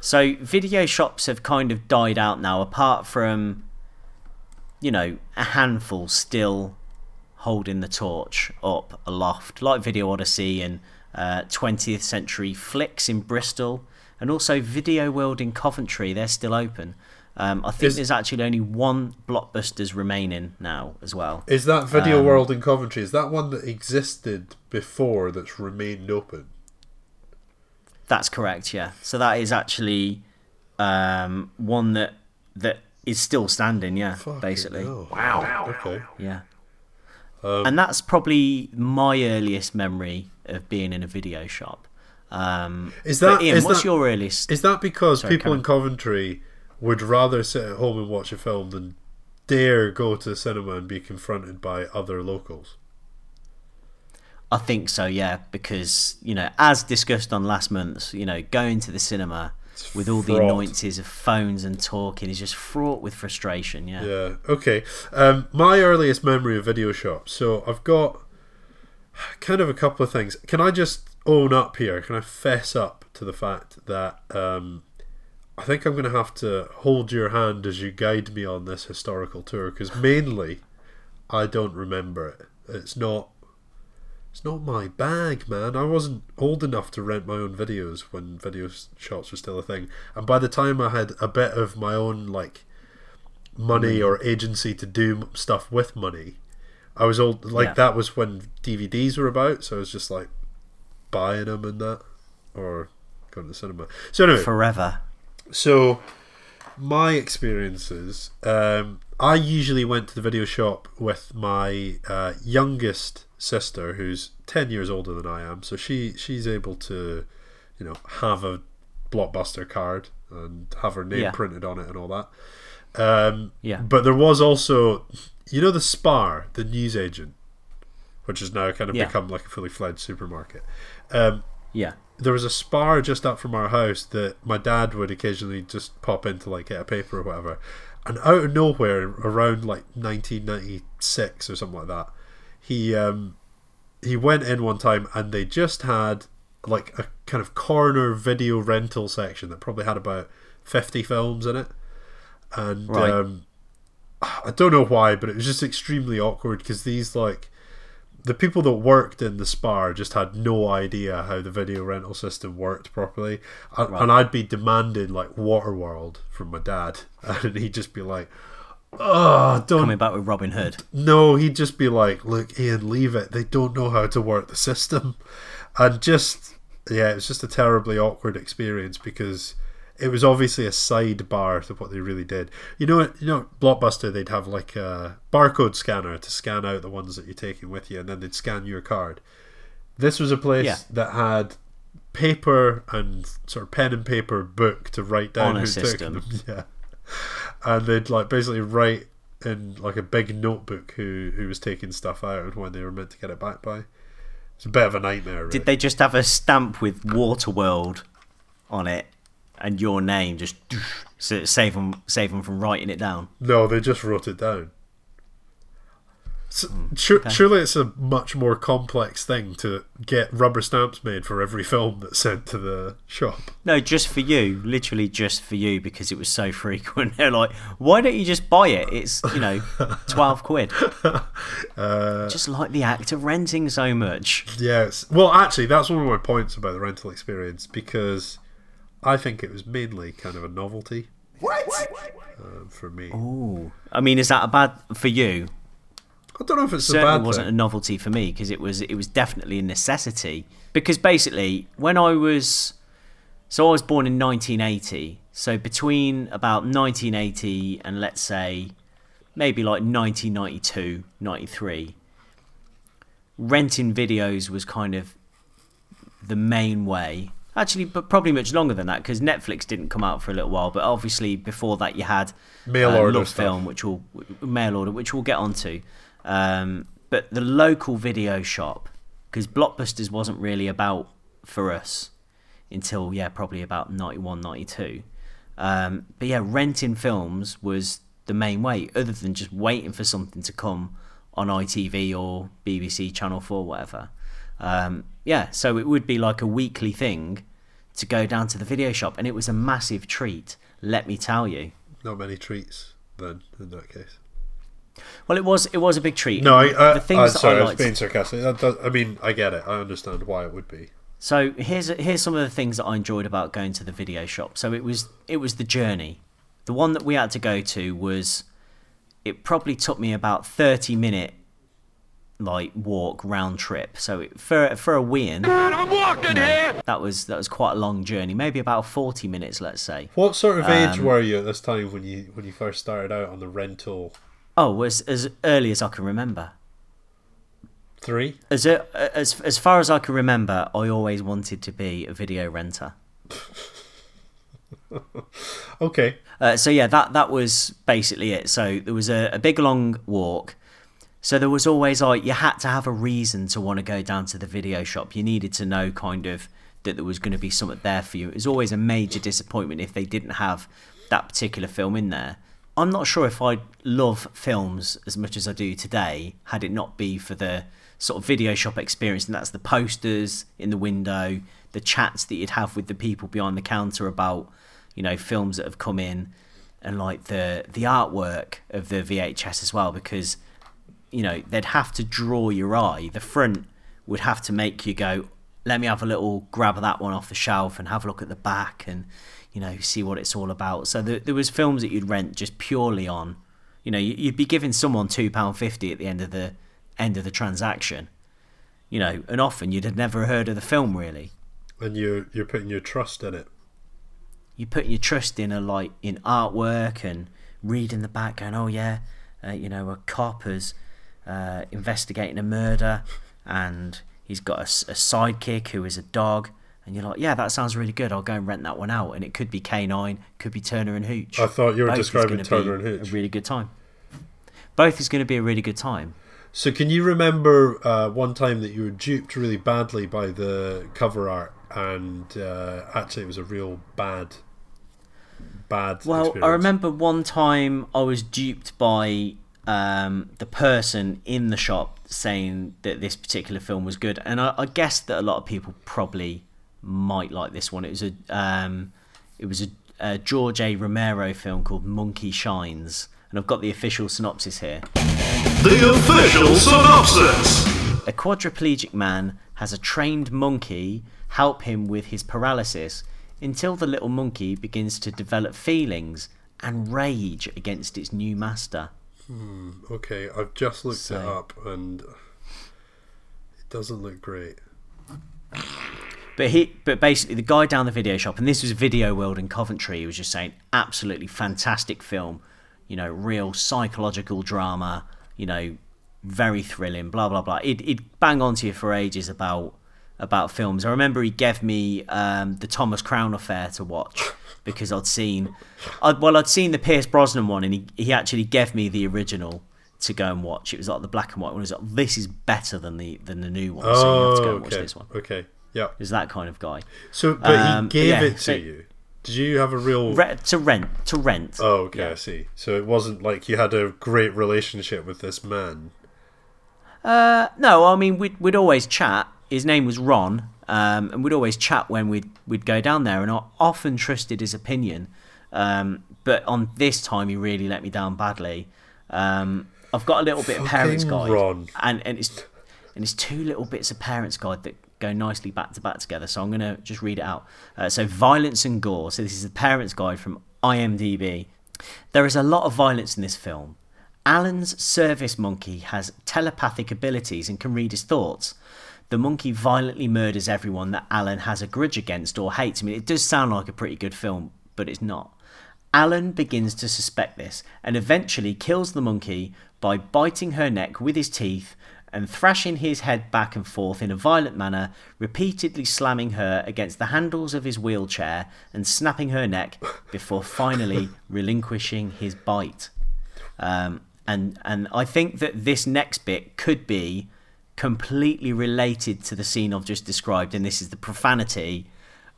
So video shops have kind of died out now, apart from you know a handful still holding the torch up aloft, like Video Odyssey and uh, 20th Century Flicks in Bristol, and also Video World in Coventry. They're still open. Um, I think Is- there's actually only one Blockbusters remaining now as well. Is that Video Um, World in Coventry? Is that one that existed before that's remained open? That's correct, yeah. So that is actually um, one that that is still standing, yeah, Fucking basically. hell. Wow. Okay. Yeah. Um, and that's probably my earliest memory of being in a video shop. Um, Is that- Ian? is what's that- your earliest? Is that because Sorry, people in Coventry would rather sit at home and watch a film than dare go to the cinema and be confronted by other locals? I think so, yeah, because you know, as discussed on last month's, you know, going to the cinema with all the fraught. annoyances of phones and talking is just fraught with frustration. Yeah. Yeah. Okay. Um, my earliest memory of video shop. So I've got kind of a couple of things. Can I just own up here? Can I fess up to the fact that um, I think I'm going to have to hold your hand as you guide me on this historical tour because mainly I don't remember it. It's not. It's not my bag, man. I wasn't old enough to rent my own videos when video shops were still a thing. And by the time I had a bit of my own like money or agency to do stuff with money, I was old. Like Yeah. that was when DVDs were about. So I was just like buying them and that, or going to the cinema. So anyway, Forever. so my experiences, um, I usually went to the video shop with my uh, youngest sister, who's ten years older than I am. So she she's able to, you know, have a blockbuster card and have her name Yeah. printed on it and all that. Um, Yeah. But there was also, you know, the Spar, the newsagent, which has now kind of Yeah. become like a fully fledged supermarket. Um, Yeah. there was a spar just up from our house that my dad would occasionally just pop into like get a paper or whatever and out of nowhere around like 1996 or something like that he um he went in one time and they just had like a kind of corner video rental section that probably had about 50 films in it. And Right. um I don't know why, but it was just extremely awkward because these like the people that worked in the spar just had no idea how the video rental system worked properly, and, and I'd be demanding like Waterworld from my dad, and he'd just be like, "Oh, don't Coming back with Robin Hood. no." He'd just be like, "Look, Ian, leave it. They don't know how to work the system," and just yeah, it was just a terribly awkward experience because it was obviously a sidebar to what they really did. You know, you know, Blockbuster they'd have like a barcode scanner to scan out the ones that you're taking with you, and then they'd scan your card. This was a place Yeah. that had paper and sort of pen and paper book to write down On a who system. took them. Yeah, and they'd like basically write in like a big notebook who who was taking stuff out and when they were meant to get it back by. It's a bit of a nightmare. Really. Did they just have a stamp with Waterworld on it and your name just so save them save them from writing it down? No, they just wrote it down. S Hmm, sur- Surely it's a much more complex thing to get rubber stamps made for every film that's sent to the shop. No, just for you, literally just for you because it was so frequent. They're like, why don't you just buy it? It's you know, twelve quid. Uh, just like the act of renting so much. Yes. Well, actually, that's one of my points about the rental experience because I think it was mainly kind of a novelty. Um, for me, Ooh, I mean, is that a bad for you? I don't know if it's a certainly bad wasn't thing. a novelty for me because it was it was definitely a necessity. Because basically when I was so I was born in 1980 so between about 1980 and let's say maybe like 1992 93 renting videos was kind of the main way. Actually but probably much longer than that because Netflix didn't come out for a little while but obviously before that you had Mail uh, order LoveFilm which will mail order which we'll get onto um, but the local video shop because blockbusters wasn't really about for us until yeah probably about 91 92 um, but yeah renting films was the main way other than just waiting for something to come on ITV or BBC Channel 4 whatever. Um, yeah so it would be like a weekly thing to go down to the video shop and it was a massive treat let me tell you. Not many treats then in that case. Well it was it was a big treat No, I, And I, the things I'm that sorry, I I was being sarcastic. That, that, I mean, I get it. I understand why it would be. So here's here's some of the things that I enjoyed about going to the video shop. So it was it was the journey. The one that we had to go to was it probably took me about 30 minute like walk round trip. So it, for for a wean, that was that was quite a long journey. Maybe about 40 minutes, let's say. What sort of age Um, were you at this time when you when you first started out on the rental? Oh, was as early as I can remember. Three. As a, as as far as I can remember, I always wanted to be a video renter. Okay. Uh, so yeah, that that was basically it. So there was a, a big long walk. So there was always like you had to have a reason to want to go down to the video shop. You needed to know kind of that there was going to be something there for you. It was always a major disappointment if they didn't have that particular film in there. I'm not sure if I'd love films as much as I do today had it not be for the sort of video shop experience, and that's the posters in the window, the chats that you'd have with the people behind the counter about you know films that have come in and like the the artwork of the VHS as well because you know they'd have to draw your eye. The front would have to make you go, let me have a little grab of that one off the shelf and have a look at the back and you know see what it's all about. So there, there was films that you'd rent just purely on, you know, you- you'd be giving someone two pound fifty at the end of the end of the transaction, you know, and often you'd have never heard of the film really. And you're you're putting your trust in it. You're putting your trust in a like in artwork and reading the back going oh yeah uh, you know a cop is uh, investigating a murder and he's got a sidekick who is a dog and you're like yeah that sounds really good i'll go and rent that one out and it could be k9 could be turner and hooch I thought you were Both describing Turner and Hooch. a really good time both is going to be a really good time So can you remember uh, one time that you were duped really badly by the cover art, and uh, actually it was a real bad, bad. Well, experience? I remember one time I was duped by um, the person in the shop saying that this particular film was good, and I, I guess that a lot of people probably might like this one. It was a um, it was a, a George A. Romero film called Monkey Shines, and I've got the official synopsis here. The official synopsis. A quadriplegic man has a trained monkey help him with his paralysis until the little monkey begins to develop feelings and rage against its new master. Okay, I've just looked it up, and it doesn't look great. But he, but basically, the guy down the video shop, and this was Video World in Coventry, he was just saying, absolutely fantastic film, you know, real psychological drama, you know, very thrilling, blah blah blah. He'd, he'd bang on to you for ages about about films. I remember he gave me um, the Thomas Crown Affair to watch because I'd seen, I'd, well, I'd seen the Pierce Brosnan one, and he he actually gave me the original to go and watch. It was like the black and white one. He was like, this is better than the than the new one, so you Oh, have to go and watch this one. okay, yeah. Is that kind of guy. So, but Um, he gave yeah, it to so- you. Did you have a real? Re- to rent to rent oh, okay, Yeah. I see. So it wasn't like you had a great relationship with this man. uh no i mean we'd, we'd always chat his name was ron um, and we'd always chat when we'd we'd go down there and i often trusted his opinion um, but on this time he really let me down badly um, i've got a little bit of parents Fucking guide Ron. and and it's and it's two little bits of parents guide that go nicely back to back together so i'm going to just read it out uh, so violence and gore so this is the parents guide from imdb there is a lot of violence in this film Alan's service monkey has telepathic abilities and can read his thoughts. The monkey violently murders everyone that Alan has a grudge against or hates. I mean, it does sound like a pretty good film, but it's not. Alan begins to suspect this and eventually kills the monkey by biting her neck with his teeth and thrashing his head back and forth in a violent manner, repeatedly slamming her against the handles of his wheelchair and snapping her neck before finally relinquishing his bite. Um, and and I think that this next bit could be completely related to the scene I've just described, and this is the profanity.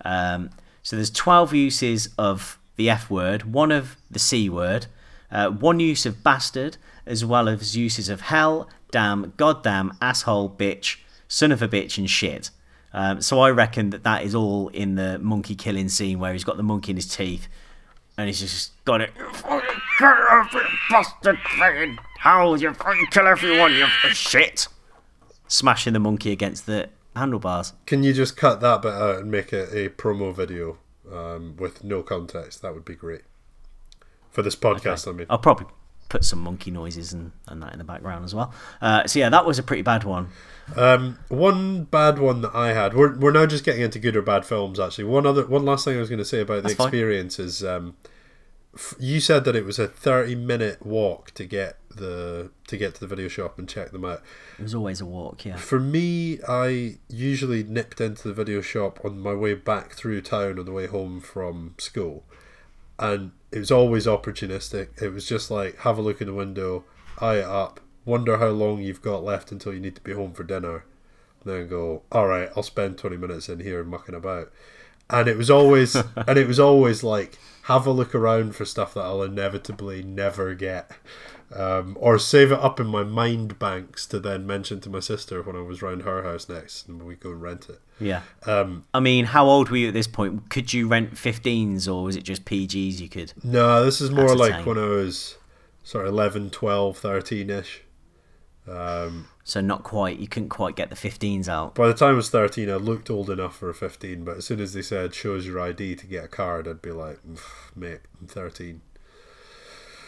Um, so there's 12 uses of the F word, one of the C word, uh, one use of bastard, as well as uses of hell, damn, goddamn, asshole, bitch, son of a bitch, and shit. Um, so I reckon that that is all in the monkey killing scene where he's got the monkey in his teeth and he's just got it. You fucking kill every bastard fucking hell! You fucking kill everyone! You f- shit! Smashing the monkey against the handlebars. Can you just cut that bit out and make it a promo video um, with no context? That would be great for this podcast. I mean, I'll probably put some monkey noises and, and that in the background as well. Uh, so yeah, that was a pretty bad one. Um, one bad one that I had. We're we're now just getting into good or bad films. Actually, one other one last thing I was going to say about That's the fine. experience is, um, f- you said that it was a thirty minute walk to get the to get to the video shop and check them out. It was always a walk, yeah. For me, I usually nipped into the video shop on my way back through town on the way home from school, and it was always opportunistic. It was just like have a look in the window, eye it up, wonder how long you've got left until you need to be home for dinner, and then go, all right, I'll spend twenty minutes in here mucking about. and it was always and it was always like have a look around for stuff that I'll inevitably never get. Um, or save it up in my mind banks to then mention to my sister when I was round her house next and we go and rent it. Yeah. Um, I mean, how old were you at this point? Could you rent 15s or was it just PGs you could? No, this is more like when I was sort of 11, 12, 13 ish. So not quite. You couldn't quite get the 15s out. By the time I was 13, I looked old enough for a 15, but as soon as they said, shows your ID to get a card, I'd be like, "Pff, mate, I'm 13.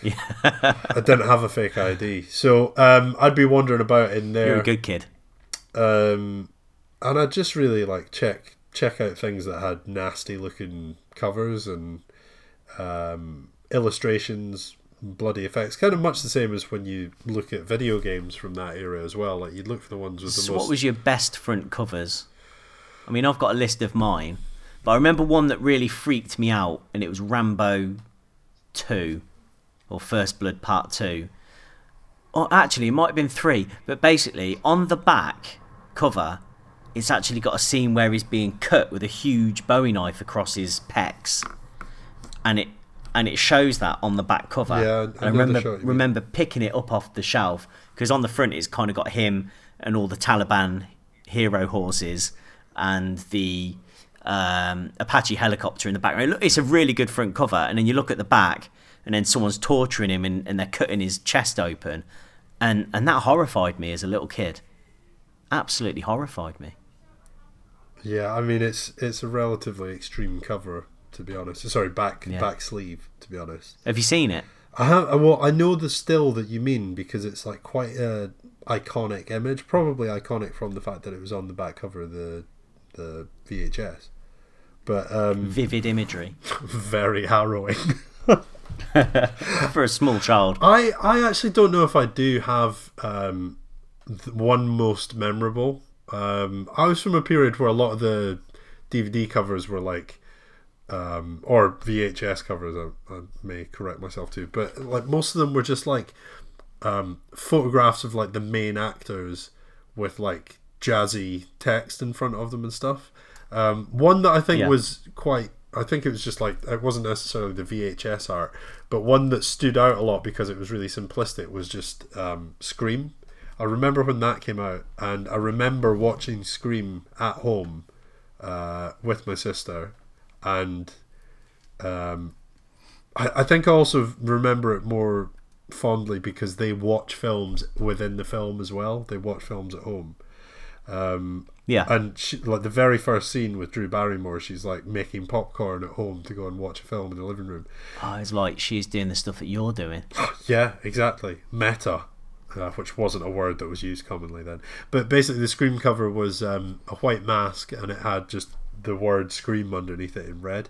Yeah. I didn't have a fake ID. So um, I'd be wandering about in there. You're a good kid. um, and I'd just really like check check out things that had nasty looking covers and um, illustrations, bloody effects. Kind of much the same as when you look at video games from that era as well. Like you'd look for the ones with the So most. what was your best front covers? I mean, I've got a list of mine, but I remember one that really freaked me out, and it was Rambo 2, or First Blood Part 2. Or actually, it might have been 3, but basically, on the back cover, it's actually got a scene where he's being cut with a huge bowie knife across his pecs. And it and it shows that on the back cover. Yeah, I I remember mean. remember picking it up off the shelf because on the front it's kind of got him and all the Taliban hero horses and the um, Apache helicopter in the background. It's a really good front cover, and then you look at the back, and then someone's torturing him and, and they're cutting his chest open, and and that horrified me as a little kid. Absolutely horrified me. Yeah, I mean it's it's a relatively extreme cover to be honest. Sorry, back Yeah. back sleeve to be honest. Have you seen it? I have well, I know the still that you mean because it's like quite a iconic image, probably iconic from the fact that it was on the back cover of the the VHS. But um, Vivid imagery very harrowing. for a small child. I I actually don't know if I do have um, th- one most memorable. Um, I was from a period where a lot of the DVD covers were like, um, or VHS covers. I, I may correct myself too, but like most of them were just like um, photographs of like the main actors with like jazzy text in front of them and stuff. Um, one that I think Yeah. was quite. I think it was just like it wasn't necessarily the VHS art, but one that stood out a lot because it was really simplistic was just um, Scream. I remember when that came out, and I remember watching Scream at home uh, with my sister, and um, I, I think I also remember it more fondly because they watch films within the film as well. They watch films at home. Um, Yeah. and she, like the very first scene with Drew Barrymore, she's like making popcorn at home to go and watch a film in the living room. Oh, it's like she's doing the stuff that you're doing. Yeah, exactly. Meta, uh, which wasn't a word that was used commonly then. But basically, the Scream cover was um, a white mask and it had just the word Scream underneath it in red.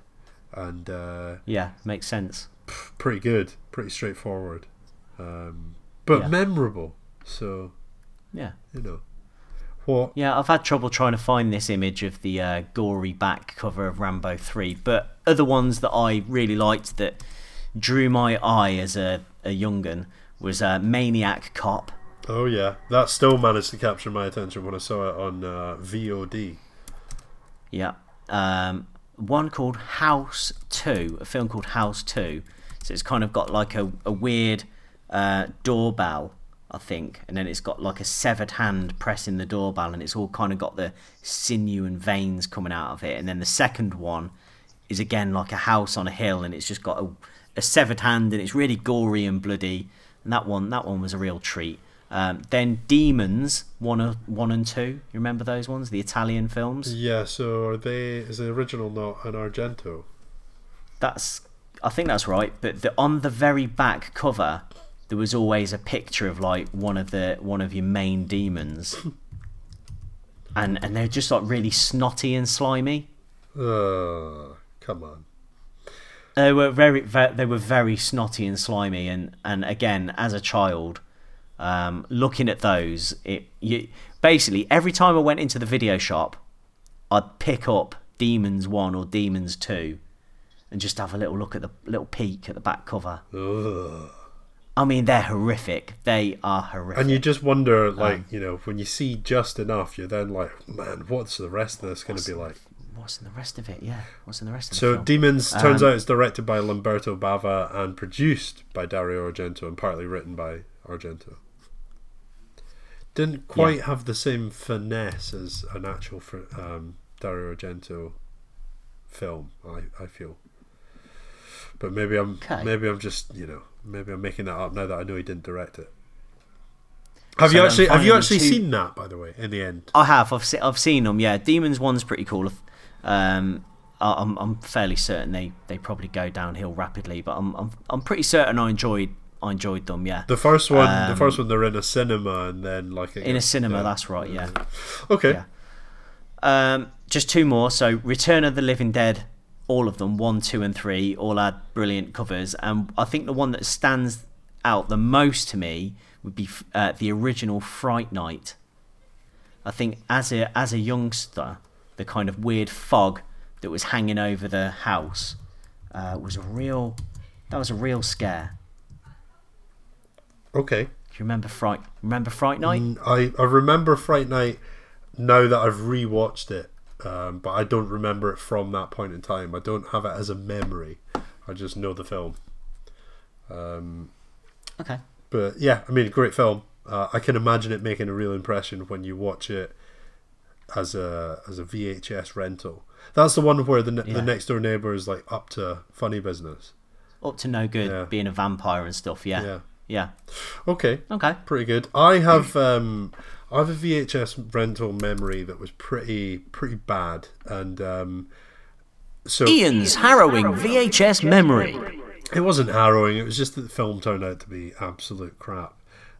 And uh, Yeah, makes sense. pretty good, pretty straightforward. Um, but Yeah. memorable. So, Yeah. you know. What? Yeah, I've had trouble trying to find this image of the uh, gory back cover of Rambo 3, but other ones that I really liked that drew my eye as a, a young'un was uh, Maniac Cop. Oh, yeah. That still managed to capture my attention when I saw it on uh, VOD. Yeah. Um, one called House 2, a film called House 2. So it's kind of got like a, a weird uh, doorbell, I think, and then it's got like a severed hand pressing the doorbell, and it's all kind of got the sinew and veins coming out of it. And then the second one is again like a house on a hill, and it's just got a, a severed hand, and it's really gory and bloody. And that one, that one was a real treat. Um, then Demons one, of, one and two. You remember those ones, the Italian films? Yeah, so are they. Is the original not an Argento? That's I think that's right. But the, on the very back cover, there was always a picture of like one of the one of your main demons, and and they're just like really snotty and slimy. Uh, come on. They were very, ve they were very snotty and slimy, and and again as a child, um, looking at those, it you basically every time I went into the video shop, I'd pick up Demons One or Demons Two, and just have a little look at the little peek at the back cover. Ugh. I mean, they're horrific. They are horrific. And you just wonder, like, Um, you know, when you see just enough, you're then like, man, what's the rest of this going to be like? What's in the rest of it? Yeah, what's in the rest of it? So film? Demons turns Um, out it's directed by Lamberto Bava and produced by Dario Argento and partly written by Argento. Didn't quite have the same finesse as an actual fr- um, Dario Argento film. I, I feel, but maybe I'm Okay. maybe I'm just you know maybe I'm making that up now that I know he didn't direct it. Have So you actually have you actually two- seen that by the way in the end? I have. I've se- I've seen them. Yeah, Demons one's pretty cool. Um, I- I'm I'm fairly certain they, they probably go downhill rapidly, but I'm I'm I'm pretty certain I enjoyed I enjoyed them. Yeah, The first one, the Um, first one, they're in a cinema and then like in a cinema. yeah. That's right. Yeah. Okay. Yeah. Um, just two more. So Return of the Living Dead, all of them, one, two, and three, all had brilliant covers. And I think the one that stands out the most to me would be uh, the original Fright Night. I think as a as a youngster, the kind of weird fog that was hanging over the house uh, was a real. That was a real scare. Okay. Do you remember Fright? Remember Fright Night? Mm, I, I remember Fright Night now that I've rewatched it, um, but I don't remember it from that point in time. I don't have it as a memory. I just know the film. Um, Okay. but yeah, I mean, great film. Uh, I can imagine it making a real impression when you watch it as a as a VHS rental. That's the one where the Yeah. the next door neighbor is like up to funny business. Up to no good, Yeah. being a vampire and stuff. Yeah. Yeah. Yeah. Okay. Okay. pretty good. I have um, I have a VHS rental memory that was pretty pretty bad, and um, so Ian's harrowing VHS memory. it wasn't harrowing. It was just that the film turned out to be absolute crap.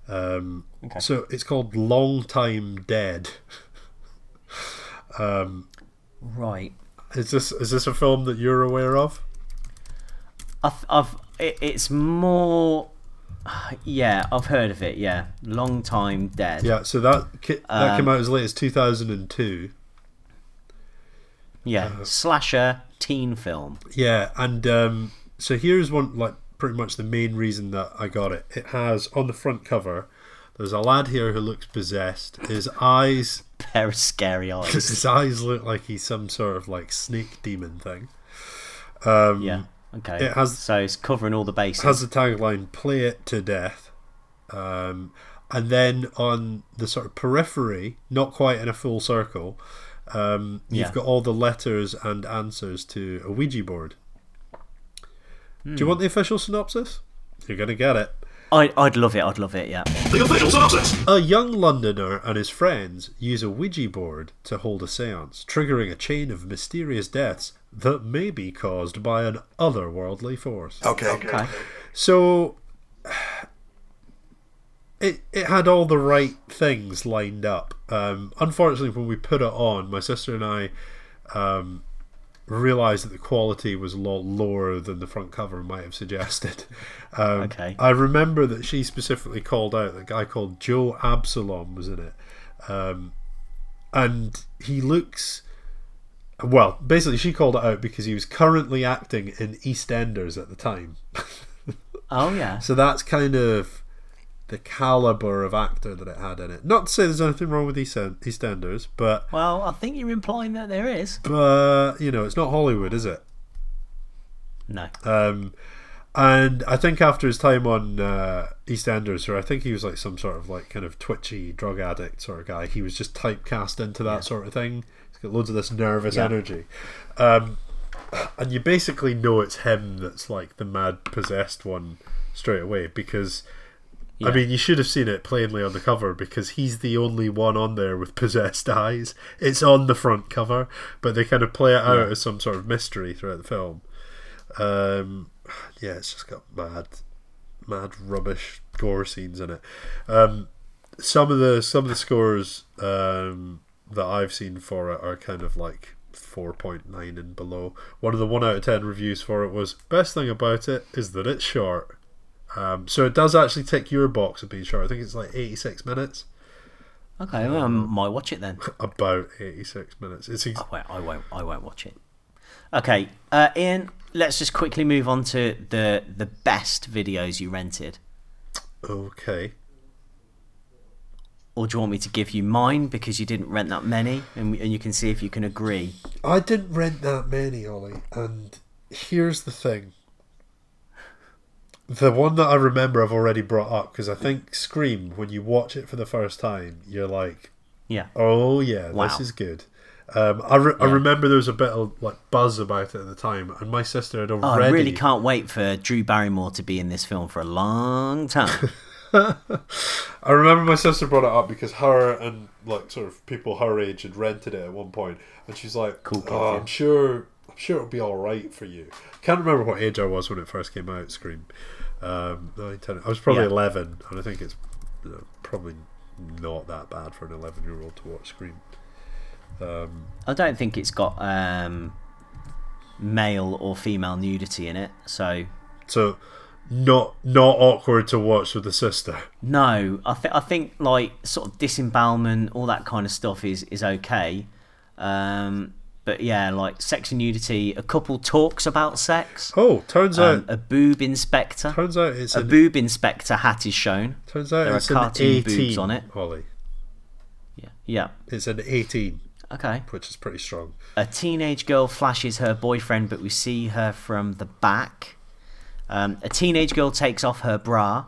Um, So it's called Long Time Dead. Right. Is this is this a film that you're aware of? I've, I've it, it's more. Yeah, I've heard of it. Yeah, long time dead. Yeah. So that that came Um, out as late as 2002. Yeah, Uh-huh. slasher teen film. Yeah, and um, so here's one like pretty much the main reason that I got it. It has on the front cover. There's a lad here who looks possessed. His eyes, Pair of scary eyes. his eyes look like he's some sort of like snake demon thing. Um, yeah. Okay. it has- so it's covering all the bases. has the tagline "Play it to death," um, and then on the sort of periphery, not quite in a full circle, um, you've Yeah. got all the letters and answers to a Ouija board. Do Hmm. you want the official synopsis? You're gonna get it. I, I'd love it. I'd love it. Yeah. The official synopsis. A young Londoner and his friends use a Ouija board to hold a seance, triggering a chain of mysterious deaths that may be caused by an otherworldly force. Okay. Okay. So it it had all the right things lined up. Um, unfortunately, when we put it on, my sister and I um, realized that the quality was a lot lower than the front cover might have suggested. Um, Okay. I remember that she specifically called out that a guy called Joe Absalom was in it, um, and he looks. Well, basically, she called it out because he was currently acting in EastEnders at the time. Oh yeah. So that's kind of the caliber of actor that it had in it. Not to say there's anything wrong with East EastEnders, but Well, I think you're implying that there is. but you know, it's not Hollywood, is it? No. Um, and I think after his time on uh, EastEnders, or I think he was like some sort of like kind of twitchy drug addict sort of guy. He was just typecast into that sort of thing. He's got loads of this nervous Yeah. energy, um, and you basically know it's him that's like the mad possessed one straight away because. I mean, you should have seen it plainly on the cover because he's the only one on there with possessed eyes. It's on the front cover, but they kind of play it out as some sort of mystery throughout the film. Um, yeah, it's just got mad, mad rubbish gore scenes in it. Um, some of the some of the scores um, that I've seen for it are kind of like four point nine and below. One of the one out of ten reviews for it was best thing about it is that it's short. Um, so it does actually tick your box of being short. I think it's like eighty six minutes. Okay. Well, I might watch it then. About eighty six minutes. It's ex- I won't. I won't. I won't watch it. Okay, uh, Ian. Let's just quickly move on to the the best videos you rented. okay. or do you want me to give you mine because you didn't rent that many, and, and you can see if you can agree? I didn't rent that many, Ollie, and here's the thing. The one that I remember I've already brought up because I think Scream, when you watch it for the first time, you're like, Yeah. oh yeah, this is good. Um, I, re- I remember there was a bit of like buzz about it at the time, and my sister had Oh, already. I really can't wait for Drew Barrymore to be in this film for a long time. I remember my sister brought it up because her and like sort of people her age had rented it at one point, and she's like, Cool, cool, oh. I'm sure, I'm sure it'll be all right for you." Can't remember what age I was when it first came out. Scream. Um, I was probably Yeah. eleven, and I think it's probably not that bad for an eleven-year-old to watch Scream. Um, I don't think it's got um, male or female nudity in it, so so not not awkward to watch with the sister. no. I think I think like sort of disembowelment, all that kind of stuff is is okay. Um, but yeah, like sex and nudity. A couple talks about sex. Oh, turns Um, out a boob inspector. turns out it's A boob inspector hat is shown. turns out there are it's an cartoon boobs on it. Ollie. Yeah. Yeah. It's an eighteen, Okay. which is pretty strong. A teenage girl flashes her boyfriend, but we see her from the back. Um, a teenage girl takes off her bra,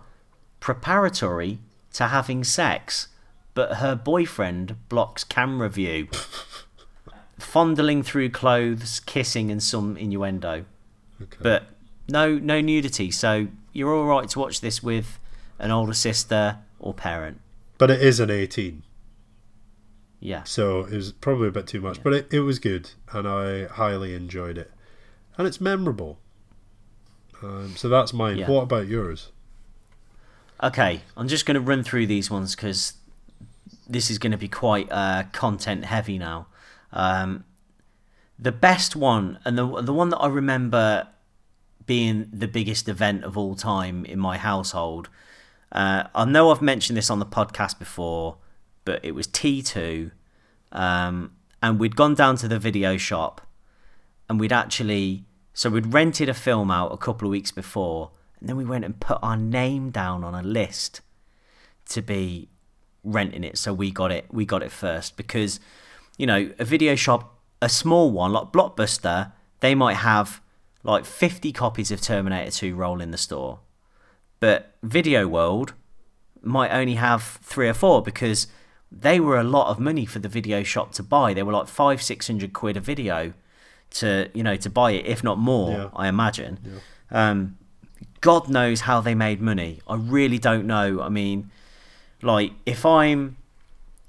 preparatory to having sex, but her boyfriend blocks camera view. Fondling through clothes, kissing, and some innuendo. But no, no nudity. So you're all right to watch this with an older sister or parent. But it is an 18, Yeah. so it was probably a bit too much. But it, it was good, and I highly enjoyed it. And it's memorable. Um, so that's mine. Yeah. What about yours? Okay, I'm just going to run through these ones because this is going to be quite uh, content heavy now. Um, the best one, and the the one that I remember being the biggest event of all time in my household. Uh, I know I've mentioned this on the podcast before, but it was T2, um, and we'd gone down to the video shop, and we'd actually so we'd rented a film out a couple of weeks before, and then we went and put our name down on a list to be renting it. So we got it. We got it first because you know a video shop, a small one like Blockbuster, they might have like 50 copies of Terminator 2 roll in the store, but Video World might only have three or four because they were a lot of money for the video shop to buy. They were like five, six hundred quid a video to you know to buy it, if not more. Yeah. I imagine. Um, God knows how they made money. I really don't know. I mean, like if I'm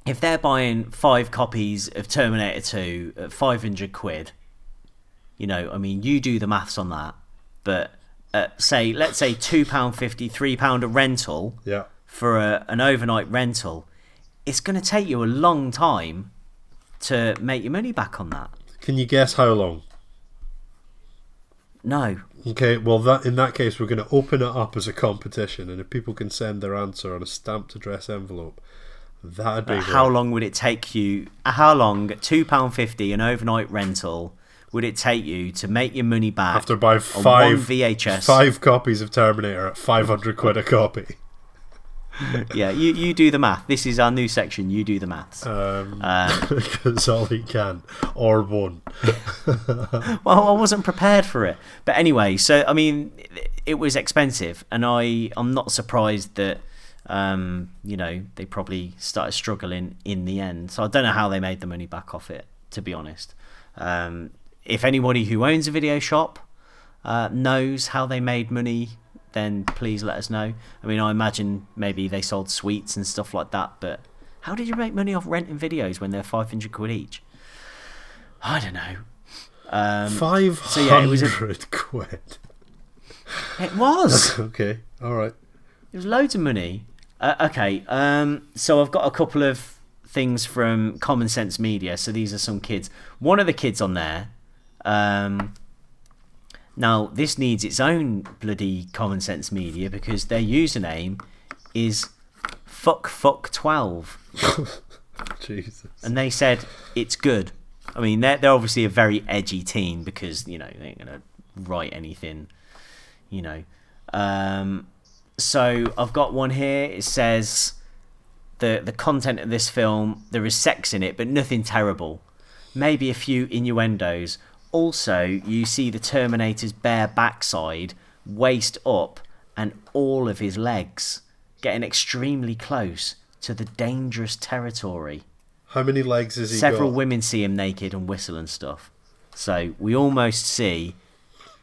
if they're buying five copies of Terminator 2 at 500 quid, you know, I mean, you do the maths on that. But uh, say, let's say £2.50, £3 a rental Yeah. for a, an overnight rental, it's going to take you a long time to make your money back on that. Can you guess how long? No. Okay, well, that in that case, we're going to open it up as a competition, and if people can send their answer on a stamped address envelope, that'd be how long would it take you? How long, £2.50 an overnight rental, would it take you to make your money back After buying five VHS? five copies of Terminator at five hundred quid a copy. Yeah, you, you do the math. This is our new section. You do the maths. Um, because all he can or won't. well, I wasn't prepared for it. But anyway, so I mean, it, it was expensive, and I I'm not surprised that um, you know they probably started struggling in the end. So I don't know how they made the money back off it, to be honest. Um, if anybody who owns a video shop uh, knows how they made money, then please let us know. I mean, I imagine maybe they sold sweets and stuff like that, but how did you make money off renting videos when they're 500 quid each? I don't know. Um, Five so yeah, it was a- quid. it was. Okay, all right. It was loads of money. Uh, okay, um, so I've got a couple of things from Common Sense Media. So these are some kids. One of the kids on there. Um, now this needs its own bloody Common Sense Media because their username is fuck fuck twelve, Jesus. and they said it's good. I mean, they're they're obviously a very edgy team because you know they ain't gonna write anything, you know. Um, so I've got one here. It says the the content of this film, there is sex in it, but nothing terrible. Maybe a few innuendos. Also, you see the Terminator's bare backside, waist up, and all of his legs getting extremely close to the dangerous territory. How many legs has he Several got? women see him naked and whistle and stuff. So we almost see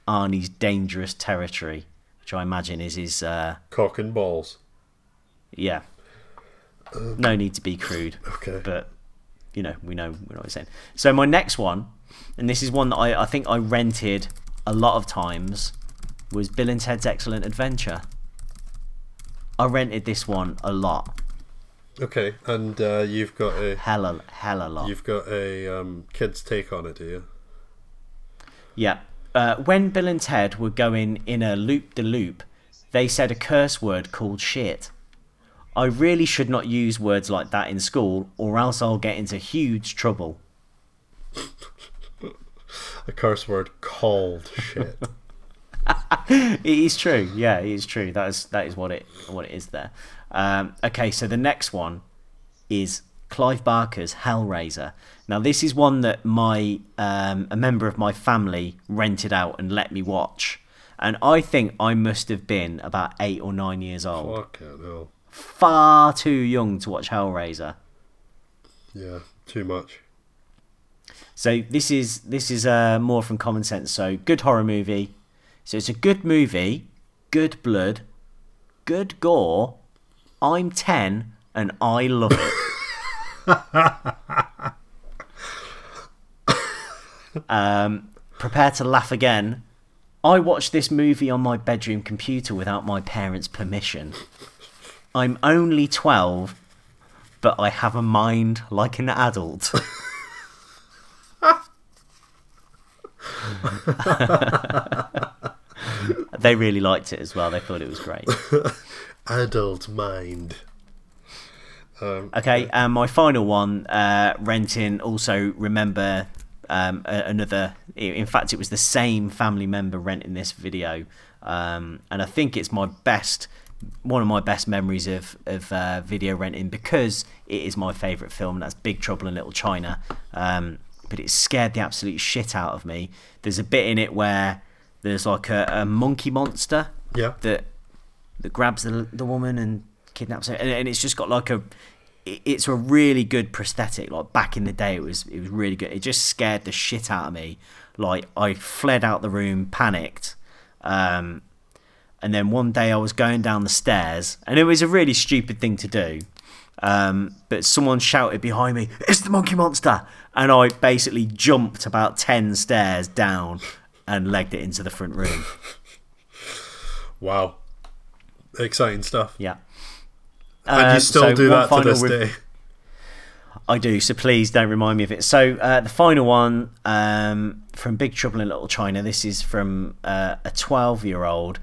Arnie's dangerous territory, which I imagine is his. Uh, Cock and balls. yeah. No need to be crude. Okay. But you know, we know we're what he's saying. So my next one, and this is one that I, I think I rented a lot of times, was Bill and Ted's Excellent Adventure. I rented this one a lot. Okay, and uh, you've got a Hella hella lot. you've got a um, kid's take on it, do you? Yeah. Uh, when Bill and Ted were going in a loop de loop, they said a curse word called shit. I really should not use words like that in school, or else I'll get into huge trouble. A curse word called shit. It is true. Yeah, it is true. That is that is what it what it is there. Um, okay, so the next one is Clive Barker's Hellraiser. Now, this is one that my um, a member of my family rented out and let me watch, and I think I must have been about eight or nine years old. Fucking hell. Far too young to watch Hellraiser. Yeah, too much. So this is this is uh, more from common sense. So good horror movie. So it's a good movie, good blood, good gore. I'm ten and I love it. Um, prepare to laugh again. I watched this movie on my bedroom computer without my parents' permission. I'm only twelve, but I have a mind like an adult. they really liked it as well. They thought it was great. Adult mind. Okay, and my final one, uh, renting. Also, remember um, another. In fact, it was the same family member renting this video, um, and I think it's my best, one of my best memories of of uh, video renting because it is my favourite film. That's Big Trouble in Little China. Um, but it scared the absolute shit out of me. There's a bit in it where there's like a, a monkey monster Yeah. that that grabs the the woman and kidnaps her, and, and it's just got like a it's a really good prosthetic. Like back in the day, it was it was really good. It just scared the shit out of me. Like I fled out the room, panicked, um, and then one day I was going down the stairs, and it was a really stupid thing to do. Um, but someone shouted behind me, "It's the monkey monster!" And I basically jumped about ten stairs down and legged it into the front room. Wow. Exciting stuff. Yeah. And Uh, you still so do that to this day. I do, so please don't remind me of it. So uh, the final one um, from Big Trouble in Little China. This is from uh, a twelve-year-old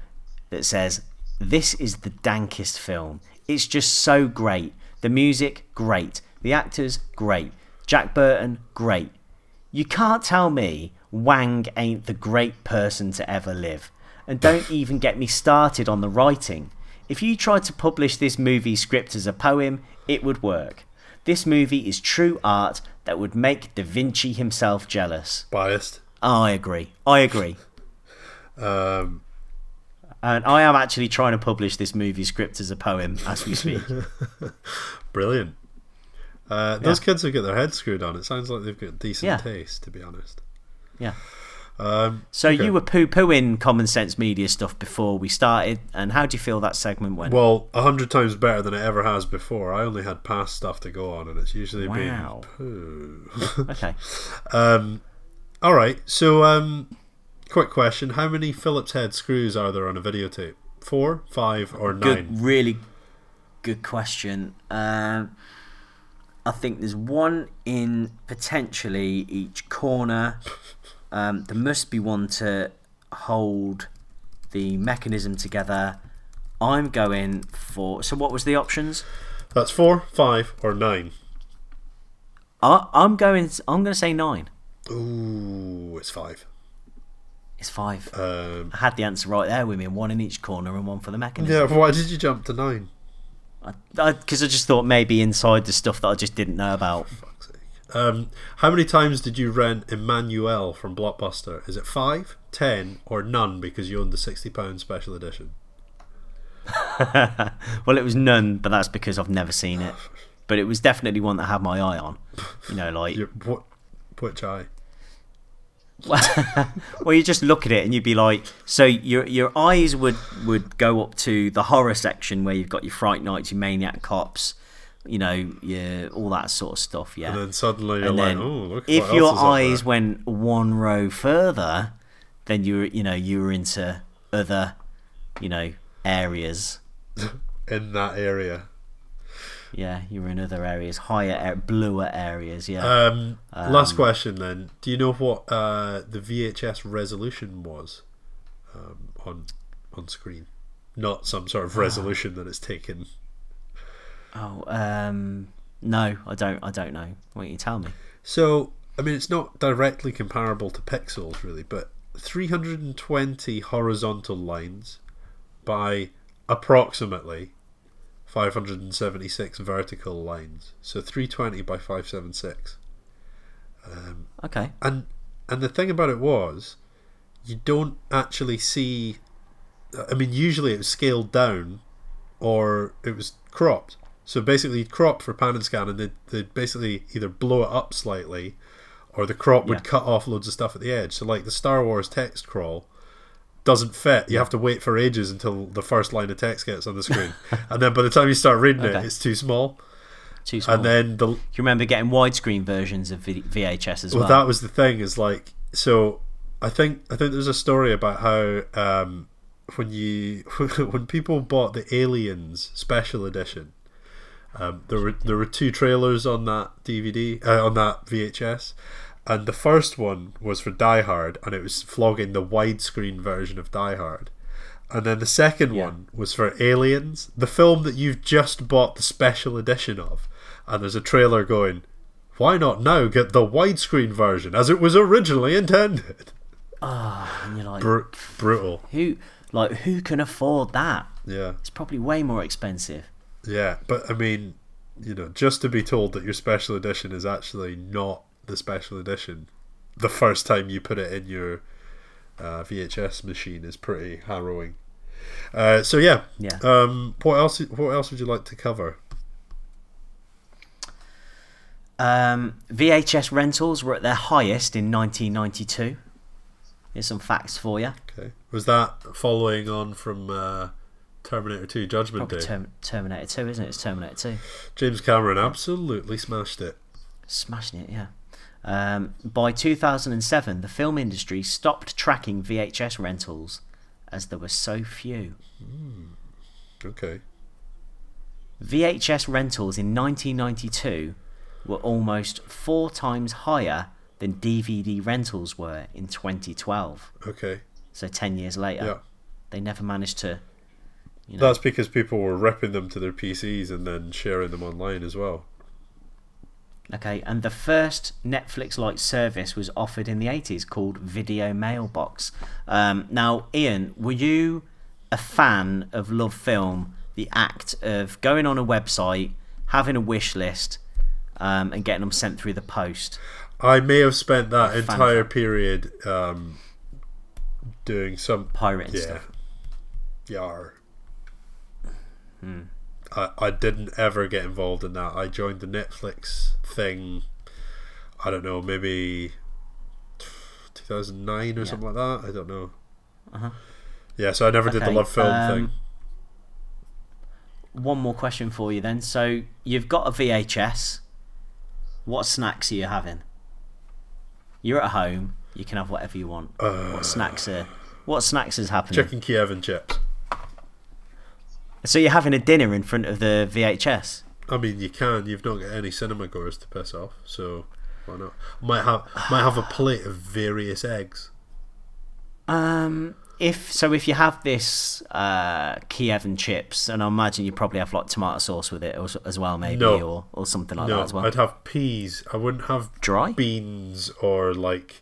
that says, "This is the dankest film. It's just so great. The music, great. The actors, great. Jack Burton, great. You can't tell me Wang ain't the great person to ever live. And don't even get me started on the writing. If you tried to publish this movie script as a poem, it would work. This movie is true art that would make Da Vinci himself jealous. Biased. I agree. I agree. Um, And I am actually trying to publish this movie script as a poem as we speak. brilliant. Uh, those kids have got their heads screwed on. It sounds like they've got decent Yeah. taste, to be honest. Yeah. Um, So okay. you were poo pooing common sense media stuff before we started, and how do you feel that segment went? Well, a hundred times better than it ever has before. I only had past stuff to go on, and it's usually Wow. been poo. okay. Um, all right. So, um, quick question: How many Phillips head screws are there on a videotape? Four, five, or nine? Good, really good question. Um, I think there's one in potentially each corner. Um, there must be one to hold the mechanism together. I'm going for. So, what was the options? That's four, five, or nine. I, I'm going. I'm going to say nine. Ooh, it's five. It's five. Um, I had the answer right there with me. One in each corner and one for the mechanism. yeah. Why did you jump to nine? Because I, just thought maybe inside the stuff that I just didn't know about. Um, how many times did you rent Emmanuelle from Blockbuster? Is it five, ten, or none because you owned the sixty pound special edition? well, it was none, but that's because I've never seen it. But it was definitely one that had my eye on. You know, like Your, what, which eye? well, you just look at it and you'd be like, so your your eyes would would go up to the horror section where you've got your Fright Nights, your Maniac Cops, you know, yeah, all that sort of stuff. Yeah. And then suddenly you're And like, then oh, look. if what your else is up eyes there." went one row further, then you were you know you were into other, you know, areas. in that area. Yeah, you were in other areas, higher, air, bluer areas. Yeah. Um, last question then. Do you know what uh, the VHS resolution was um, on on screen? Not some sort Ah. of resolution that it's taken. Oh, um, no, I don't. I don't know. Why don't you tell me? So, I mean, it's not directly comparable to pixels, really, but 320 horizontal lines by approximately 576 vertical lines. So 320 by 576. Okay. and and the thing about it was you don't actually see i mean usually it was scaled down or it was cropped so basically you'd crop for pan and scan and they'd, they'd basically either blow it up slightly or the crop would Yeah. cut off loads of stuff at the edge so like the star wars text crawl doesn't fit you have to wait for ages until the first line of text gets on the screen and then by the time you start reading it it's too small Too small. and then the you remember getting widescreen versions of v- VHS as well? well, that was the thing is like so i think i think there's a story about how um when you when people bought the aliens special edition um, there were there were two trailers on that dvd uh, on that vhs and the first one was for die hard and it was flogging the widescreen version of die hard and then the second Yeah. one was for Aliens, the film that you've just bought the special edition of. And there's a trailer going, why not now get the widescreen version as it was originally intended? and you're like, Br- brutal. who, like, who can afford that? Yeah. It's probably way more expensive. Yeah. But I mean, you know, just to be told that your special edition is actually not the special edition the first time you put it in your uh, VHS machine is pretty harrowing. Uh, so yeah, Yeah. Um, what else? What else would you like to cover? Um, VHS rentals were at their highest in 1992. Here's some facts for you. Okay, was that following on from uh, Terminator Two: Judgment Probably Day? Term- Terminator 2, isn't it? It's Terminator 2. James Cameron absolutely smashed it. Smashing it, yeah. Um, by 2007, the film industry stopped tracking VHS rentals as there were so few. Okay, VHS rentals in 1992 were almost four times higher than DVD rentals were in 2012. okay, So 10 years later, yeah. they never managed to. You know, That's because people were ripping them to their PCs and then sharing them online as well. Okay, and the first Netflix like service was offered in the 80s called Video Mailbox. Um, now, Ian, were you a fan of LoveFilm, the act of going on a website, having a wish list, um, and getting them sent through the post? I may have spent that entire period um, doing some Pirating yeah, stuff. yar. Hmm. I, I didn't ever get involved in that. I joined the Netflix thing. I don't know, maybe 2009 or Yeah. something like that. I don't know. Uh-huh. Yeah, so I never did the LoveFilm um, thing. One more question for you then. So, you've got a VHS. What snacks are you having? You're at home. You can have whatever you want. what snacks are? What snacks is happening? Chicken Kiev and chips. So you're having a dinner in front of the VHS. I mean, you can. You've not got any cinema goers to piss off, so why not? Might have might have a plate of various eggs. Um, if so, if you have this uh, Kiev and chips, and I imagine you probably have like tomato sauce with it as, as well, maybe, No. or, or something like no, that as well. I'd have peas. I wouldn't have Dry? beans or like,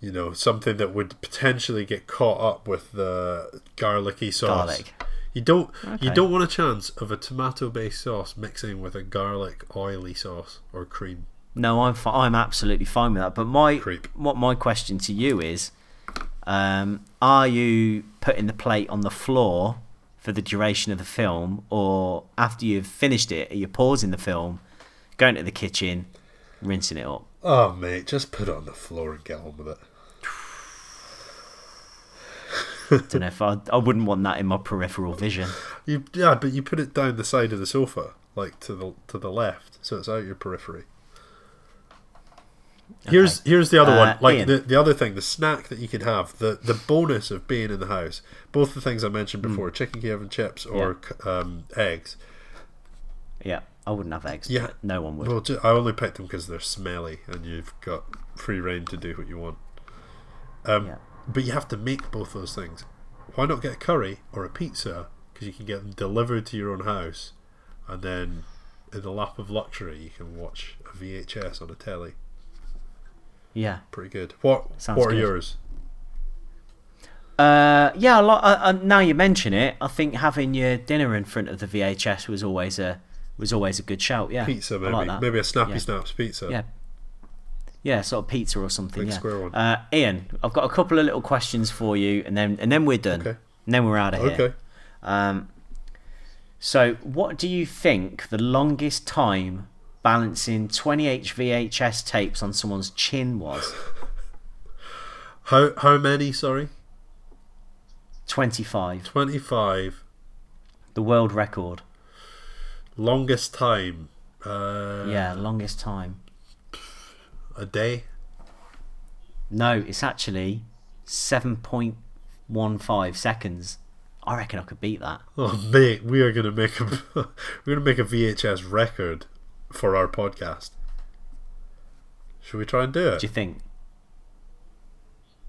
you know, something that would potentially get caught up with the garlicky sauce. Garlic. You don't you don't want a chance of a tomato based sauce mixing with a garlic oily sauce or cream. No, I'm fi- I'm absolutely fine with that. But my Creep. what my question to you is, um, are you putting the plate on the floor for the duration of the film, or after you've finished it, are you pausing the film, going to the kitchen, rinsing it up? Oh mate, just put it on the floor and get on with it. don't know if I I wouldn't want that in my peripheral vision. You yeah, but you put it down the side of the sofa, like to the to the left, so it's out your periphery. Here's here's the other Uh, one. Like Ian. the, the other thing, the snack that you can have, the the bonus of being in the house. Both the things I mentioned Hmm. before, chicken Kiev and chips or c um, eggs. Yeah, I wouldn't have eggs. Yeah. no one would. Well, ju- I only picked them because they're smelly and you've got free reign to do what you want. Um, Yeah. But you have to make both those things. Why not get a curry or a pizza? Because you can get them delivered to your own house, and then in the lap of luxury, you can watch a VHS on a telly. Yeah. Pretty good. What Sounds What are good. yours? Uh, yeah. a lot- Uh, uh, now you mention it, I think having your dinner in front of the VHS was always a was always a good shout. Yeah. Pizza, maybe. like maybe a Snappy Yeah. Snaps pizza. Yeah. Yeah, sort of pizza or something. Big yeah. square one. Uh, Ian, I've got a couple of little questions for you, and then and then we're done. Okay. And then we're out of here. Okay. Um, so, what do you think the longest time balancing 20H VHS tapes on someone's chin was? How How many? Sorry, 25. twenty five. The world record. Longest time. Uh, yeah, longest time. A day. No, it's actually 7.15 seconds. I reckon I could beat that. Oh mate, we are gonna make a we're gonna make a VHS record for our podcast. Should we try and do it? Do you think?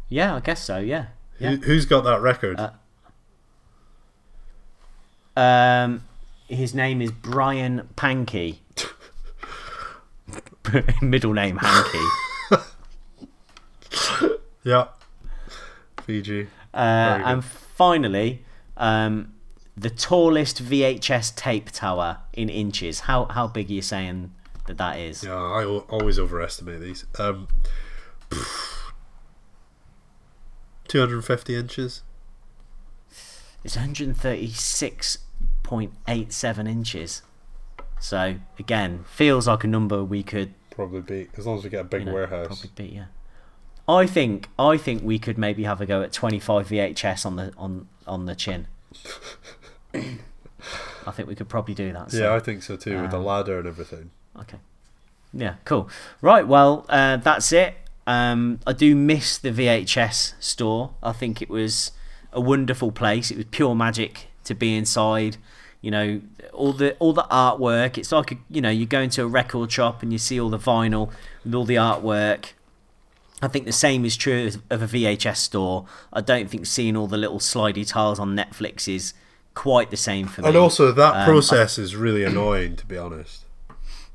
Yeah, I guess so. Yeah. Yeah. Who, who's got that record? Uh, Um, his name is Brian Pankey. Middle name Hanky. yeah. Fiji. Uh, and finally, um, the tallest VHS tape tower in inches. How how big are you saying that that is? Yeah, I always overestimate these. Um, 250 inches. It's 136.87 inches. So again, feels like a number we could Probably be as long as we get a big you know, warehouse. Probably beat, yeah. I think I think we could maybe have a go at 25 VHS on the on on the chin. I think we could probably do that. So. Yeah, I think so too, with the um, ladder and everything. Okay. Yeah, cool. Right, well, uh, that's it. Um, I do miss the VHS store. I think it was a wonderful place. It was pure magic to be inside. You know, all the all the artwork. It's like a, you know, you go into a record shop and you see all the vinyl with all the artwork. I think the same is true of- a VHS store. I don't think seeing all the little slidey tiles on Netflix is quite the same for me. And also, that Um, I- process is really annoying, to be honest.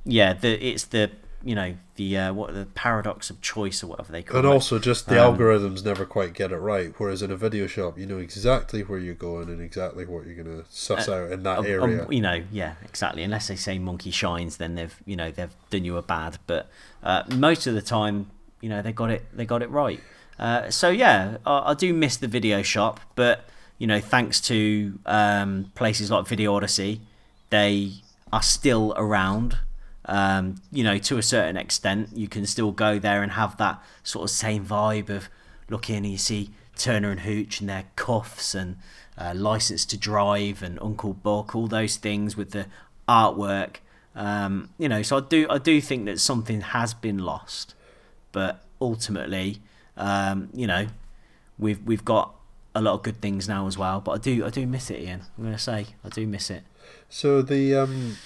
yeah, the it's the you know the uh, what the paradox of choice or whatever they call And it. also, just the Um, algorithms never quite get it right. Whereas in a video shop, you know exactly where you're going and exactly what you're going to suss out in that Um, area. um, you know, yeah, exactly. Unless they say monkey shines, then they've you know they've done you a bad. But uh, most of the time, you know, they got it they got it right. Uh, so yeah, I, I do miss the video shop, but you know, thanks to um, places like Video Odyssey, they are still around. Um, you know, to a certain extent, you can still go there and have that sort of same vibe of looking and you see Turner and Hooch and their cuffs and uh, License to Drive and Uncle Buck, all those things with the artwork. Um, you know, so I do I do think that something has been lost, but ultimately, um, you know, we've we've got a lot of good things now as well. But I do I do miss it, Ian. I'm gonna say I do miss it. So the um,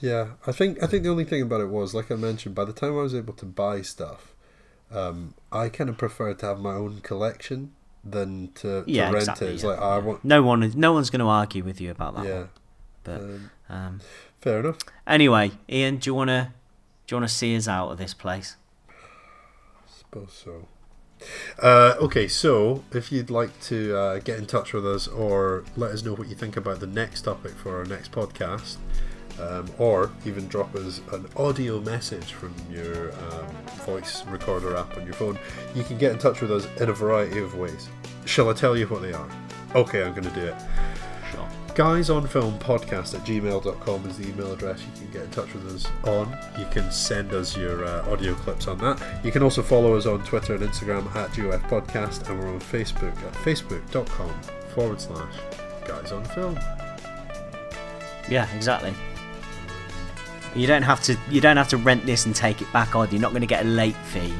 yeah, I think I think the only thing about it was, like I mentioned, by the time I was able to buy stuff, um, I kind of prefer to have my own collection than to, to rent exactly, it. It's yeah, like I want, No one no one's gonna argue with you about that. yeah, one. But um, um, fair enough. anyway, Ian, do you wanna do you wanna see us out of this place? I suppose so. Uh, okay, so if you'd like to uh, get in touch with us or let us know what you think about the next topic for our next podcast, um, or even drop us an audio message from your um, voice recorder app on your phone, you can get in touch with us in a variety of ways. Shall I tell you what they are? Okay, I'm going to do it. Sure. Guys on Film Podcast at gmail.com is the email address you can get in touch with us on. You can send us your uh, audio clips on that. You can also follow us on Twitter and Instagram at GOF Podcast, and we're on Facebook at facebook.com forward slash Guys on Film. Yeah, exactly. You don't have to. You don't have to rent this and take it back on. You're not going to get a late fee.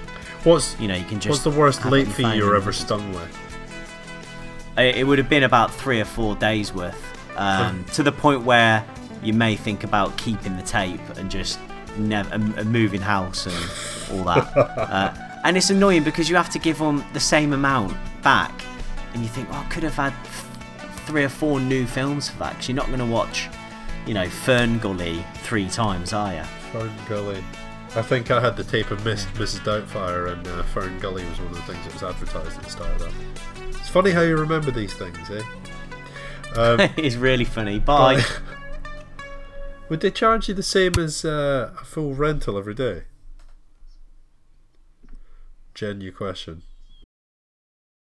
What's, You know, you can just. what's the worst late fee you're ever stung with? It it would have been about three or four days worth, um, to the point where you may think about keeping the tape and just never and moving house and all that. uh, and it's annoying because you have to give them the same amount back, and you think, oh, I could have had three or four new films for that. Because you're not going to watch, you know, Fern Gully three times, are you? Fern Gully. I think I had the tape of Miss, Mrs. Doubtfire, and uh, Fern Gully was one of the things that was advertised at the start of that. It's funny how you remember these things, eh? Um, it's really funny. Bye. Would they charge you the same as uh, a full rental every day? Genuine question.